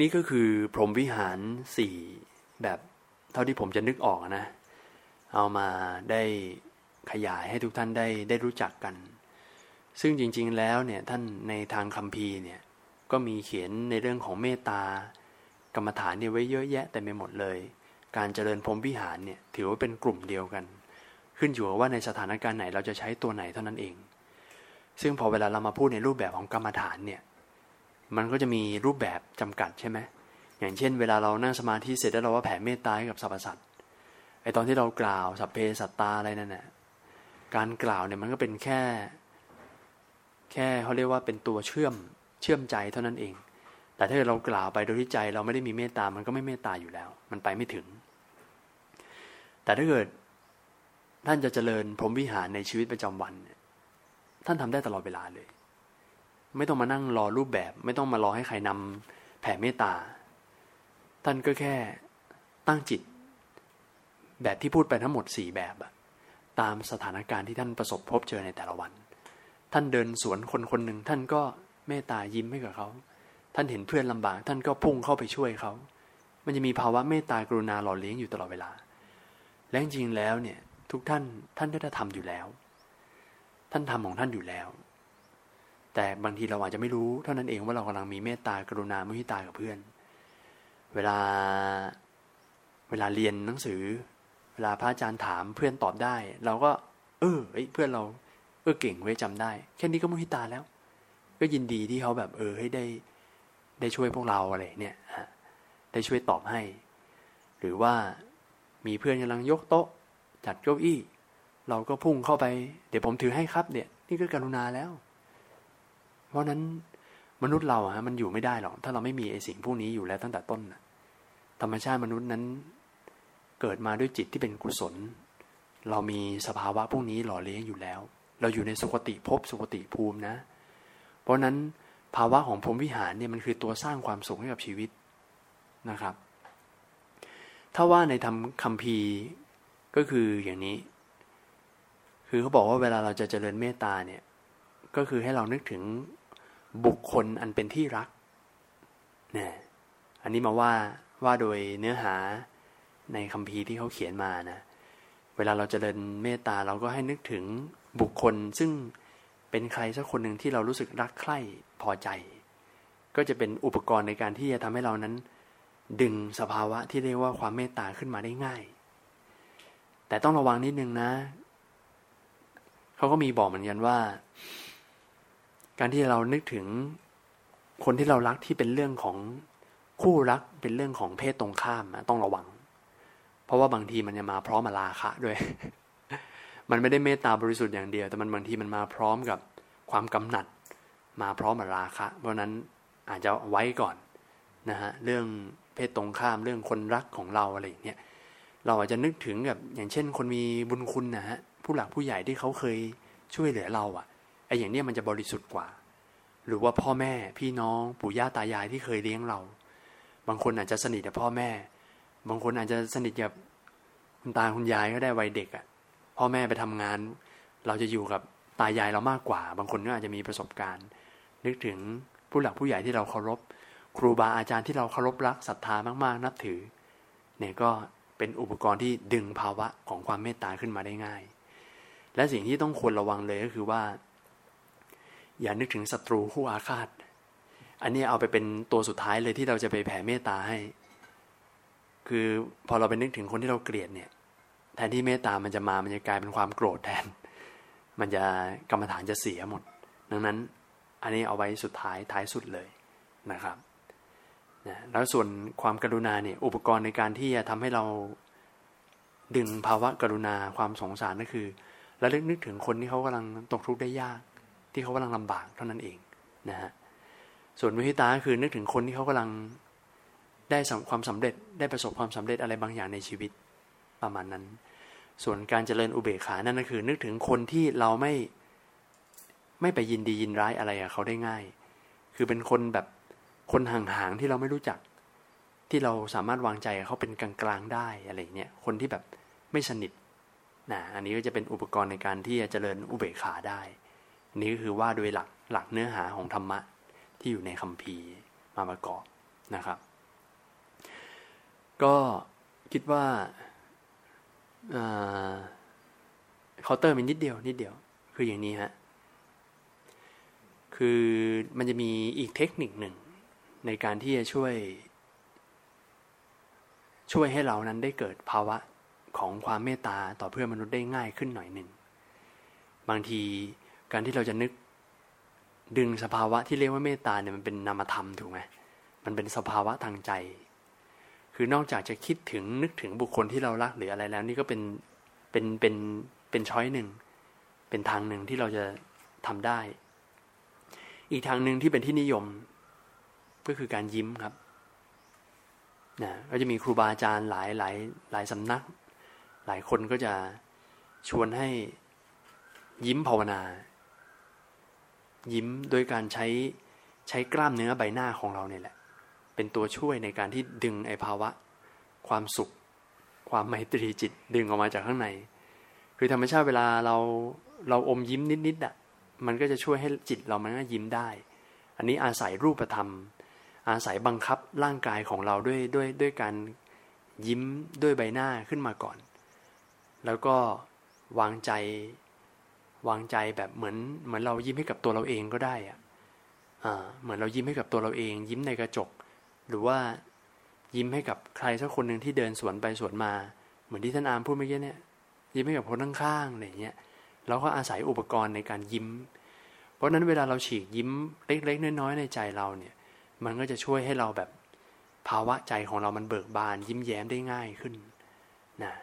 นี่ก็คือพรหมวิหารสี่แบบเท่าที่ผมจะนึกออกนะ เอามาได้ขยายให้ทุกท่านได้ได้รู้จักกัน ซึ่งจริงๆแล้วเนี่ยท่านในทางคัมภีร์เนี่ยก็มีเขียนในเรื่องของเมตตา กรรมฐานเนี่ยไว้เยอะแยะแต่ไม่หมดเลย การเจริญพรมวิหารเนี่ยถือว่าเป็นกลุ่มเดียวกัน ขึ้นอยู่ว่าในสถานการณ์ไหนเราจะใช้ตัวไหนเท่านั้นเอง ซึ่งพอเวลาเรามาพูดในรูปแบบของกรรมฐานเนี่ยมันก็จะมีรูปแบบจำกัดใช่ไหมอย่างเช่น เวลาเรานั่งสมาธิเสร็จแล้วเราว่าแผ่เมตตาให้กับสรรพสัตว์ไอตอนที่เรากล่าวสัพเพสัตตาอะไรนั่นแหละการกล่าวเนี่ยมันก็เป็นแค่ แค่เขาเรียกว่าเป็นตัวเชื่อมเชื่อมใจเท่านั้นเอง แต่ถ้าเรากล่าวไปโดยที่ใจเราไม่ได้มีเมตตา มันก็ไม่เมตตาอยู่แล้ว มันไปไม่ถึง แต่ถ้าเกิดท่านจะเจริญพรหมวิหารในชีวิตประจำวัน ท่านทำได้ตลอดเวลาเลย ไม่ต้องมานั่งรอรูปแบบ ไม่ต้องมารอให้ใครนำแผ่เมตตา ท่านก็แค่ตั้งจิต แบบที่พูดไปทั้งหมดสี่แบบตามสถานการณ์ที่ท่านประสบพบเจอในแต่ละวัน ท่านเดินสวนคนคนหนึ่งท่านก็เมตตายิ้มให้กับเขา ท่านเห็นเพื่อนลำบาก ท่านก็พุ่งเข้าไปช่วยเขา มันจะมีภาวะเมตตากรุณาหล่อเลี้ยงอยู่ตลอดเวลา และจริงๆแล้วเนี่ย ทุกท่านท่านได้ทำอยู่แล้ว ท่านทำของท่านอยู่แล้ว แต่บางทีเราอาจจะไม่รู้เท่านั้นเองว่าเรากำลังมีเมตตากรุณามุทิตากับเพื่อน เวลาเวลาเรียนหนังสือ เวลาพระอาจารย์ถามเพื่อนตอบได้ เราก็ เออเพื่อนเราเออเก่งไว้จำได้ แค่นี้ก็มุทิตาแล้ว ก็ยินดีที่เขาแบบเออให้ได้ ได้ช่วยพวกเราอะไรเนี่ยได้ช่วยตอบให้ หรือว่ามีเพื่อนกำลังยกโต๊ะ จัดเก้าอี้ เราก็พุ่งเข้าไป เดี๋ยวผมถือให้ครับเนี่ย นี่ก็กรุณาแล้ว เพราะนั้นมนุษย์เราอะมันอยู่ไม่ได้หรอก ถ้าเราไม่มีไอ้สิ่งพวกนี้อยู่แล้วตั้งแต่ต้นนะธรรมชาติมนุษย์นั้น เกิดมาด้วยจิตที่เป็นกุศล เรามีสภาวะพวกนี้หล่อเลี้ยงอยู่แล้ว เราอยู่ในสุคติภพสุคติภูมินะ เพราะนั้น ภาวะของพรหมวิหารเนี่ยมันคือตัวสร้างความสุขให้กับชีวิตนะครับ ถ้าว่าในทำคำพีก็คืออย่างนี้ คือเขาบอกว่าเวลาเราจะเจริญเมตตาเนี่ย ก็คือให้เรานึกถึงบุคคลอันเป็นที่รักเนี่ยอันนี้มาว่าว่าโดยเนื้อหาในคำพีที่เขาเขียนมานะ เวลาเราจเจริญเมตตาเราก็ให้นึกถึงบุคคลซึ่งเป็นใครสักคนหนึ่งที่เรารู้สึกรักใคร่ พอใจ ก็จะเป็นอุปกรณ์ในการที่จะทำให้เรานั้น ดึงสภาวะที่เรียกว่าความเมตตาขึ้นมาได้ง่าย แต่ต้องระวังนิดนึงนะเขาก็มีบอกเหมือนกันว่า การที่เรานึกถึงคนที่เรารักที่เป็นเรื่องของคู่รักเป็นเรื่องของเพศตรงข้ามต้องระวัง เพราะว่าบางทีมันจะมาพร้อมมาลาคะด้วย มันไม่ได้เมตตาบริสุทธิ์อย่างเดียว แต่มันบางทีมันมาพร้อมกับความกำหนัด มาพร้อมมาราคะ เพราะนั้นอาจจะไว้ก่อนนะฮะเรื่องเพศตรงข้ามเรื่องคนรักของเราอะไรเนี่ยเราอาจจะนึกถึงแบบอย่างเช่น คนมีบุญคุณนะฮะผู้หลักผู้ใหญ่ที่เขาเคยช่วยเหลือเราอะ่ะไอ้อย่างเนี้ยมันจะบริสุทธิ์กว่า หรือว่าพ่อแม่พี่น้องปู่ย่าตายายที่เคยเลี้ยงเรา บางคนอาจจะสนิทกับพ่อแม่ บางคนอาจจะสนิทกับคุณตาคุณยายก็ได้วัยเด็กอะ่ะพ่อแม่ไปทำงาน เราจะอยู่กับตายายเรามากกว่า บางคนก็อาจจะมีประสบการณ์ นึกถึงผู้หลักผู้ใหญ่ที่เราเคารพ ครูบาอาจารย์ที่เราเคารพรักศรัทธามากๆ นับถือ เนี่ยก็เป็นอุปกรณ์ที่ดึงภาวะของความเมตตาขึ้นมาได้ง่าย และสิ่งที่ต้องควรระวังเลยก็คือว่า อย่านึกถึงศัตรูคู่อาฆาต อันนี้เอาไปเป็นตัวสุดท้ายเลยที่เราจะไปแผ่เมตตาให้ คือพอเราไปนึกถึงคนที่เราเกลียดเนี่ย แทนที่เมตตามันจะมา มันจะกลายเป็นความโกรธแทน มันจะกรรมฐานจะเสียหมด ดังนั้น อันนี้เอาไว้สุดท้ายท้ายสุดเลยนะครับนะแล้วส่วนความกรุณาเนี่ยอุปกรณ์ในการที่จะทำให้เราดึงภาวะกรุณาความสงสารก็คือระลึกนึกถึงคนที่เขากำลังตกทุกข์ได้ยาก ที่เขากำลังลำบากเท่านั้นเองนะฮะส่วนมุทิตาคือนึกถึงคนที่เขากำลังได้ความสำเร็จได้ประสบความสำเร็จอะไรบางอย่างในชีวิตประมาณนั้น ส่วนการเจริญอุเบกขานั่นก็คือ นึกถึงคนที่เราไม่ ไม่ไปยินดียินร้ายอะไรกับเขาได้ง่าย คือเป็นคนแบบคนห่างๆที่เราไม่รู้จัก ที่เราสามารถวางใจเขาเป็นกลางๆได้อะไรเนี้ยคนที่แบบไม่สนิทนะอันนี้ก็จะเป็นอุปกรณ์ในการที่จะเจริญอุเบกขาได้ อันนี้ก็คือว่าโดยหลักหลักเนื้อหาของธรรมะที่อยู่ในคัมภีร์มาประกอบนะครับ ก็คิดว่าเคาน์เตอร์มีนิดเดียวนิดเดียว คืออย่างนี้ฮะ คือมันจะมีอีกเทคนิคหนึ่ง ในการที่จะช่วย ช่วยให้เรานั้นได้เกิดภาวะของความเมตตาต่อเพื่อนมนุษย์ได้ง่ายขึ้นหน่อยหนึ่ง บางทีการที่เราจะนึกดึงสภาวะที่เรียกว่าเมตตาเนี่ยมันเป็นนามธรรมถูกไหมมันเป็นสภาวะทางใจ คือนอกจากจะคิดถึงนึกถึงบุคคลที่เรารักหรืออะไรแล้ว นี่ก็เป็นเป็นเป็นเป็นช้อยหนึ่ง เป็นทางหนึ่งที่เราจะทำได้ อีกทางหนึ่งที่เป็นที่นิยม ก็คือการยิ้มครับนะก็จะมีครูบาอาจารย์หลายหลายหลายสำนัก หลายคนก็จะชวนให้ยิ้มภาวนา ยิ้มโดยการใช้ใช้กล้ามเนื้อใบหน้าของเราเนี่ยแหละ เป็นตัวช่วยในการที่ดึงไอภาวะ ความสุข ความไมตรีจิตดึงออกมาจากข้างใน คือธรรมชาติเวลาเราเราอมยิ้มนิดๆอะ มันก็จะช่วยให้จิตเรามันก็ยิ้มได้ อันนี้อาศัยรูปธรรม อาศัยบังคับร่างกายของเราด้วยด้วยด้วยการยิ้มด้วยใบหน้าขึ้นมาก่อน แล้วก็วางใจวางใจแบบเหมือนเหมือนเรายิ้มให้กับตัวเราเองก็ได้อะอ่าเหมือนเรายิ้มให้กับตัวเราเอง ยิ้มในกระจก หรือว่ายิ้มให้กับใครสักคนหนึ่งที่เดินสวนไปสวนมา เหมือนที่ท่านอามพูดเมื่อกี้เนี่ยยิ้มให้กับคนข้างๆอะไรเงี้ย เราก็อาศัยอุปกรณ์ในการยิ้ม เพราะนั้นเวลาเราฉีกยิ้มเล็กๆน้อยๆในใจเราเนี่ย มันก็จะช่วยให้เราแบบภาวะใจของเรามันเบิกบาน ยิ้มแย้มได้ง่ายขึ้นนะ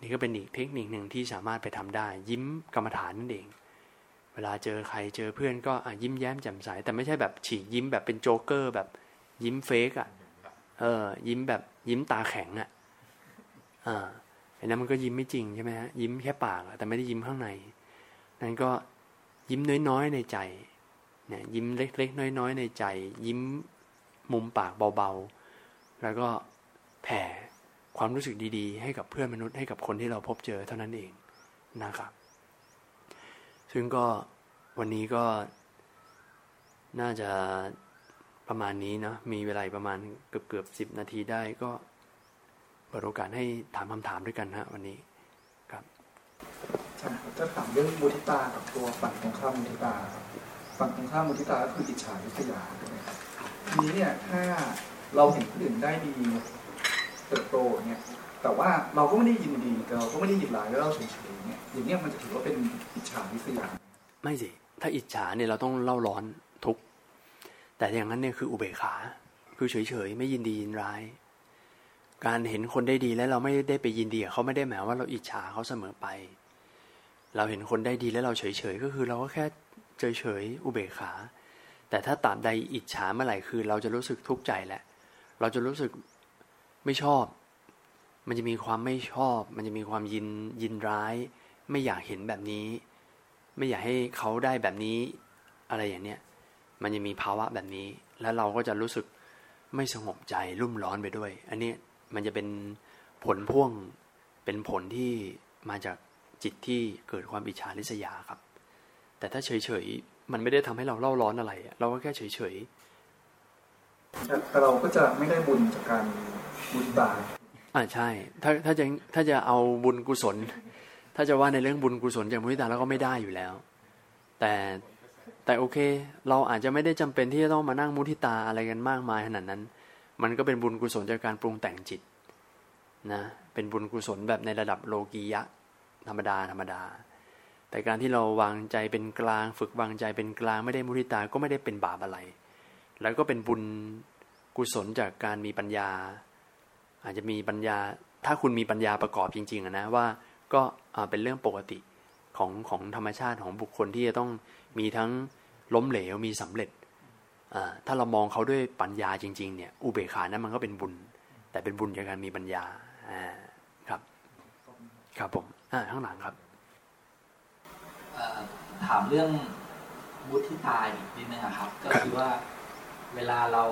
นี่ก็เป็นอีกเทคนิคหนึ่งที่สามารถไปทำได้ ยิ้มกรรมฐานนั่นเอง เวลาเจอใครเจอเพื่อนก็ยิ้มแย้มแจ่มใส แต่ไม่ใช่แบบฉีกยิ้มแบบเป็นโจ๊กเกอร์แบบยิ้มเฟกอะ่ะเออ ยิ้มแบบยิ้มตาแข็งอะ่ะอ่า อันนั้นมันก็ยิ้มไม่จริงใช่ไหมฮะยิ้มแค่ปากแต่ไม่ได้ยิ้มข้างในนั้นก็ยิ้มน้อยๆในใจเนี่ยยิ้มเล็ก ๆ น้อยๆในใจ ยิ้มมุมปากเบาๆ แล้วก็แผ่ความรู้สึกดีๆ ให้กับเพื่อนมนุษย์ให้กับคนที่เราพบเจอเท่านั้นเองนะครับ ซึ่งก็วันนี้ก็น่าจะประมาณนี้นะมีเวลาประมาณเกือบเกือบสิบนาทีได้ก็ เปิดโอกาสให้ถามคำถามด้วยกันฮะวันนี้ครับใช่จะถามเรื่องมุทิตากับตัวฝั่งตรงข้ามมุทิตาครับฝั่งตรงข้ามมุทิตาก็คืออิจฉาริษยาใช่ไหมครับทีนี้เนี่ยถ้าเราเห็นคนอื่นได้ดีเติบโตเนี่ยแต่ว่าเราก็ไม่ได้ยินดีเราก็ไม่ได้ยินร้ายแล้วเราเฉยๆเนี่ยอย่างเนี้ยมันจะถือว่าเป็นอิจฉาริษยาไม่สิถ้าอิจฉาเนี่ยเราต้องเล่าร้อนทุกแต่อย่างนั้นเนี่ยคืออุเบกขา คือเฉยๆไม่ยินดียินร้าย การเห็นคนได้ดีแล้วเราไม่ได้ไปยินดีเขาไม่ได้หมายว่าเราอิจฉาเขาเสมอไป เราเห็นคนได้ดีแล้วเราเฉยๆก็คือเราก็แค่เฉยๆอุเบกขา แต่ถ้าตามใดอิจฉาเมื่อไหร่คือ เราจะรู้สึกทุกข์ใจแหละ เราจะรู้สึกไม่ชอบ มันจะมีความไม่ชอบ มันจะมีความยินยินร้าย ไม่อยากเห็นแบบนี้ ไม่อยากให้เขาได้แบบนี้อะไรอย่างเนี้ยมันจะมีภาวะแบบนี้ แล้วเราก็จะรู้สึกไม่สงบใจรุ่มร้อนไปด้วย อันนี้ มันจะเป็นผลพ่วงเป็นผลที่มาจากจิตที่เกิดความอิจฉาริษยาครับ แต่ถ้าเฉยๆ มันไม่ได้ทำให้เราเล่าร้อนอะไร เราก็แค่เฉยๆแต่เราก็จะไม่ได้บุญจากการบุญบาปอ่าใช่ ถ้าถ้าจะถ้าจะเอาบุญกุศล ถ้าจะว่าในเรื่องบุญกุศลจากมุทิตาแล้วก็ไม่ได้อยู่แล้ว แต่แต่โอเค เราอาจจะไม่ได้จำเป็นที่จะต้องมานั่งมุทิตาอะไรกันมากมายขนาดนั้น มันก็เป็นบุญกุศลจากการปรุงแต่งจิตนะเป็นบุญกุศลแบบในระดับโลกียะ ธรรมดาธรรมดา แต่การที่เราวางใจเป็นกลาง ฝึกวางใจเป็นกลางไม่ได้มุทิตาก็ไม่ได้เป็นบาปอะไร แล้วก็เป็นบุญกุศลจากการมีปัญญา อาจจะมีปัญญา ถ้าคุณมีปัญญาประกอบจริงๆนะว่าก็เป็นเรื่องปกติของของธรรมชาติของบุคคลที่จะต้องมีทั้งล้มเหลวมีสำเร็จ ถ้าเรามองเขาด้วยปัญญาจริง ๆ เนี่ย อุเบกขานั้นมันก็เป็นบุญ แต่เป็นบุญจากการมีปัญญาครับ ครับผมข้างหลังครับถามเรื่องบุตรที่ตายนิดนึงครับ ก็คือว่าเวลาเรา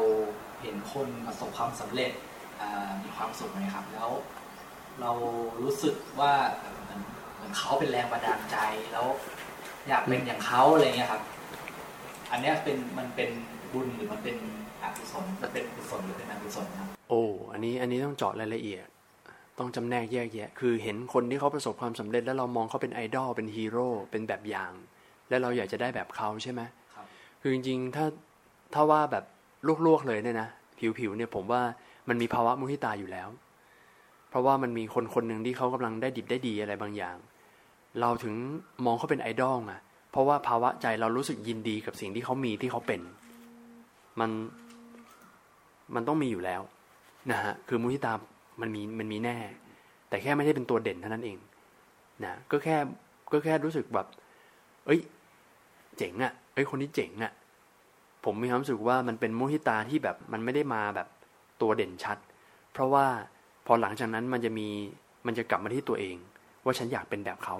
เห็นคนประสบความสำเร็จมีความสุขนะครับ แล้ว เรารู้สึกว่าเหมือนเหมือนเขาเป็นแรงบันดาลใจแล้ว อยากเป็นอย่างเขาอะไรเงี้ยครับ อันนี้เป็นมันเป็น บุญหรือมันเป็นอกุศลมันเป็นกุศลหรือเป็นอกุศลครับโอ้อันนี้อันนี้ต้องเจาะรายละเอียด ต้องจำแนกแยกแยะ คือเห็นคนที่เขาประสบความสำเร็จ แล้วเรามองเขาเป็นไอดอลเป็นฮีโร่เป็นแบบอย่าง แล้วเราอยากจะได้แบบเขาใช่ไหมครับคือจริงๆถ้าถ้าว่าแบบลวกๆเลยเนี่ยนะผิวๆเนี่ยผมว่ามันมีภาวะมุทิตาอยู่แล้ว เพราะว่ามันมีคนคนหนึ่งที่เขากำลังได้ดิบได้ดีอะไรบางอย่าง เราถึงมองเขาเป็นไอดอลอะเพราะว่าภาวะใจเรารู้สึกยินดีกับสิ่งที่เขามีที่เขาเป็น มันมันต้องมีอยู่แล้วนะฮะคือมุทิตามันมีมันมีแน่ แต่แค่ไม่ได้เป็นตัวเด่นเท่านั้นเองนะก็แค่ก็แค่รู้สึกแบบ เอ้ย เจ๋งอะ่ะเอ้ยคนนี้เจ๋งอะ่ะผมมีความรู้สึกว่ามันเป็นมุทิตาที่แบบมันไม่ได้มาแบบตัวเด่นชัด เพราะว่าพอหลังจากนั้นมันจะมีมันจะกลับมาที่ตัวเอง ว่าฉันอยากเป็นแบบเขา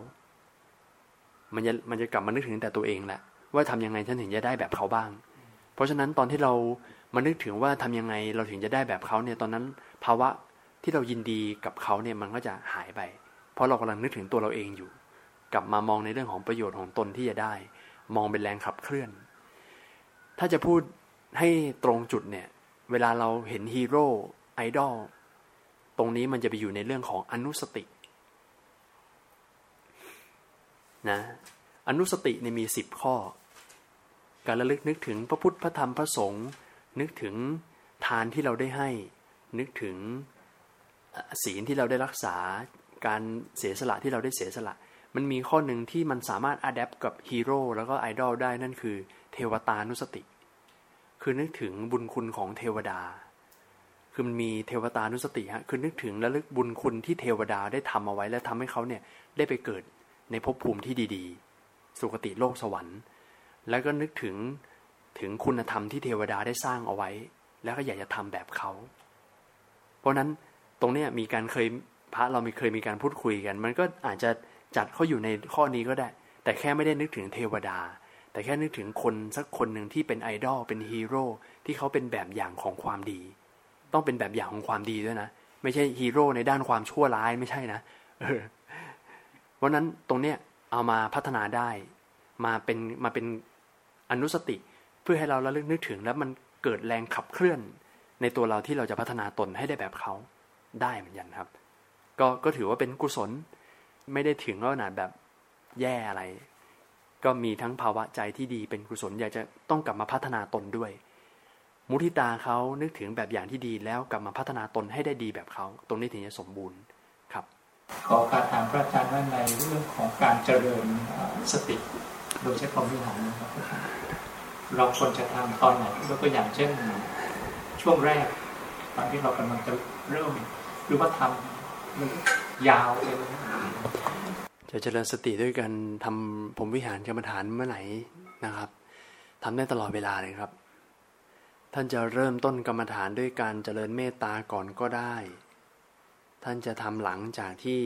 มันจะมันจะกลับมานึกถึงแต่ตัวเองแหละว่าทำยังไงฉันถึงจะได้แบบเขาบ้าง เพราะฉะนั้นตอนที่เรามานึกถึงว่าทำยังไงเราถึงจะได้แบบเขาเนี่ยตอนนั้นภาวะที่เรายินดีกับเขาเนี่ยมันก็จะหายไป เพราะเรากำลังนึกถึงตัวเราเองอยู่ กลับมามองในเรื่องของประโยชน์ของตนที่จะได้ มองเป็นแรงขับเคลื่อน ถ้าจะพูดให้ตรงจุดเนี่ย เวลาเราเห็นฮีโร่ไอดอลตรงนี้มันจะไปอยู่ในเรื่องของอนุสตินะอนุสติเนี่ยมีสิบข้อ การระลึกนึกถึงพระพุทธพระธรรมพระสงฆ์นึกถึงทานที่เราได้ให้ นึกถึงศีลที่เราได้รักษา การเสียสละที่เราได้เสียสละ มันมีข้อหนึ่งที่มันสามารถอัดแอปกับฮีโร่แล้วก็ไอดอลได้นั่นคือเทวตานุสติ คือนึกถึงบุญคุณของเทวดา คือมันมีเทวตานุสติฮะคือนึกถึงระลึกบุญคุณที่เทวดาได้ทำเอาไว้และทำให้เขาเนี่ยได้ไปเกิดในภพภูมิที่ดี ๆ สุคติโลกสวรรค์ แล้วก็นึกถึงถึงคุณธรรมที่เทวดาได้สร้างเอาไว้ แล้วก็อยากจะทำแบบเขา เพราะนั้นตรงนี้มีการเคยพระเรามีเคยมีการพูดคุยกัน มันก็อาจจะจัดเขาอยู่ในข้อนี้ก็ได้ แต่แค่ไม่ได้นึกถึงเทวดา แต่แค่นึกถึงคนสักคนหนึ่งที่เป็นไอดอลเป็นฮีโร่ที่เขาเป็นแบบอย่างของความดี ต้องเป็นแบบอย่างของความดีด้วยนะ ไม่ใช่ฮีโร่ในด้านความชั่วร้ายไม่ใช่นะเออเพราะนั้นตรงเนี้ยเอามาพัฒนาได้ มาเป็นมาเป็น อนุสติเพื่อให้เราระลึกนึกถึง แล้วมันเกิดแรงขับเคลื่อน ในตัวเราที่เราจะพัฒนาตนให้ได้แบบเขาได้เหมือนกันครับ ก็ก็ถือว่าเป็นกุศลไม่ได้ถึงขนาดแบบแย่อะไร ก็มีทั้งภาวะใจที่ดีเป็นกุศลอยากจะต้องกลับมาพัฒนาตนด้วย มุทิตาเขานึกถึงแบบอย่างที่ดีแล้วกลับมาพัฒนาตนให้ได้ดีแบบเขาตรงนี้ถึงจะสมบูรณ์ครับ ขอการถามพระอาจารย์ว่าในเรื่องของการเจริญสติ โดยใช้ความวิหารนะครับ เราควรจะทำตอนไหนยกตัวอย่างเช่น ช่วงแรก ตอนที่เรากำลังจะเริ่ม หรือว่าทำมันยาวเลยจะเจริญสติด้วยกันทำผมวิหารกรรมฐานเมื่อไหร่นะครับทำได้ตลอดเวลาเลยครับ ท่านจะเริ่มต้นกรรมฐานด้วยการเจริญเมตตาก่อนก็ได้ ท่านจะทำหลังจากที่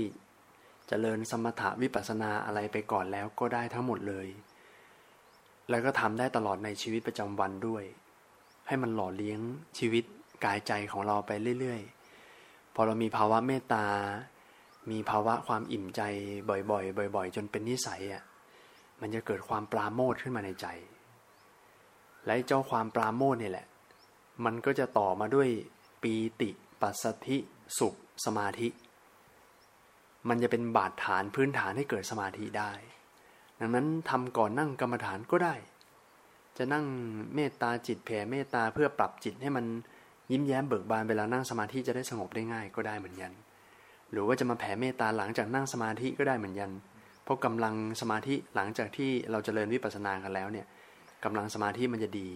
เจริญสมถะวิปัสนาอะไรไปก่อนแล้วก็ได้ทั้งหมดเลย แล้วก็ทำได้ตลอดในชีวิตประจำวันด้วย ให้มันหล่อเลี้ยงชีวิตกายใจของเราไปเรื่อยๆ พอเรามีภาวะเมตตา มีภาวะความอิ่มใจบ่อยๆ บ่อย ๆ จนเป็นนิสัยอะ มันจะเกิดความปราโมทขึ้นมาในใจ และเจ้าความปราโมทเนี่ยแหละ มันก็จะต่อมาด้วยปีติ ปัสสธิ สุข สมาธิ มันจะเป็นบาดฐานพื้นฐานให้เกิดสมาธิได้ ดังนั้นทำก่อนนั่งกรรมฐานก็ได้ จะนั่งเมตตาจิตแผ่เมตตาเพื่อปรับจิตให้มันยิ้มแย้มเบิกบานเวลานั่งสมาธิจะได้สงบได้ง่ายก็ได้เหมือนกัน หรือว่าจะมาแผ่เมตตาหลังจากนั่งสมาธิก็ได้เหมือนกัน เพราะกำลังสมาธิหลังจากที่เราจเจริญวิปัสสนากันแล้วเนี่ยกำลังสมาธิมันจะดี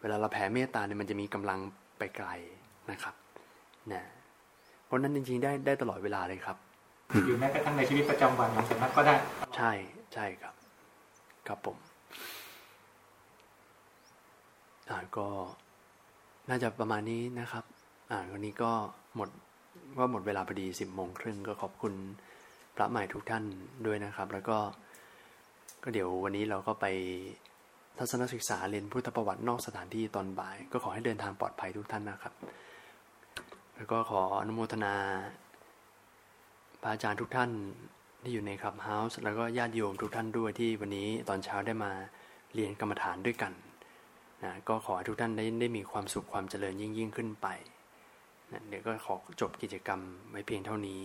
เวลาเราแผ่เมตตาเนี่ยมันจะมีกำลังไปไกลนะครับนะเพราะนั้นจริงๆได้ได้ตลอดเวลาเลยครับ อยู่แม้กระทั่งในชีวิตประจำวันหลังจากนั้นก็ได้ ใช่ใช่ครับ ครับผมอ่าก็น่าจะประมาณนี้นะครับ อ่าวันนี้ก็หมดว่าหมดเวลาพอดีสิบโมงครึ่งก็ขอบคุณพระใหม่ทุกท่านด้วยนะครับ แล้วก็ก็เดี๋ยววันนี้เราก็ไปทัศนศึกษาเรียนพุทธประวัตินอกสถานที่ตอนบ่าย ก็ขอให้เดินทางปลอดภัยทุกท่านนะครับ แล้วก็ขออนุโมทนา พระอาจารย์ทุกท่านที่อยู่ในคลับเฮาส์แล้วก็ญาติโยมทุกท่านด้วยที่วันนี้ตอนเช้าได้มาเรียนกรรมฐานด้วยกันนะก็ขอให้ทุกท่านได้ได้มีความสุขความเจริญยิ่งยิ่งขึ้นไปนะเดี๋ยวก็ขอจบกิจกรรมไว้เพียงเท่านี้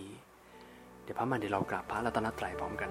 เดี๋ยวพระมันเดี๋ยวเรากราบพระรัตนตรัยพร้อมกัน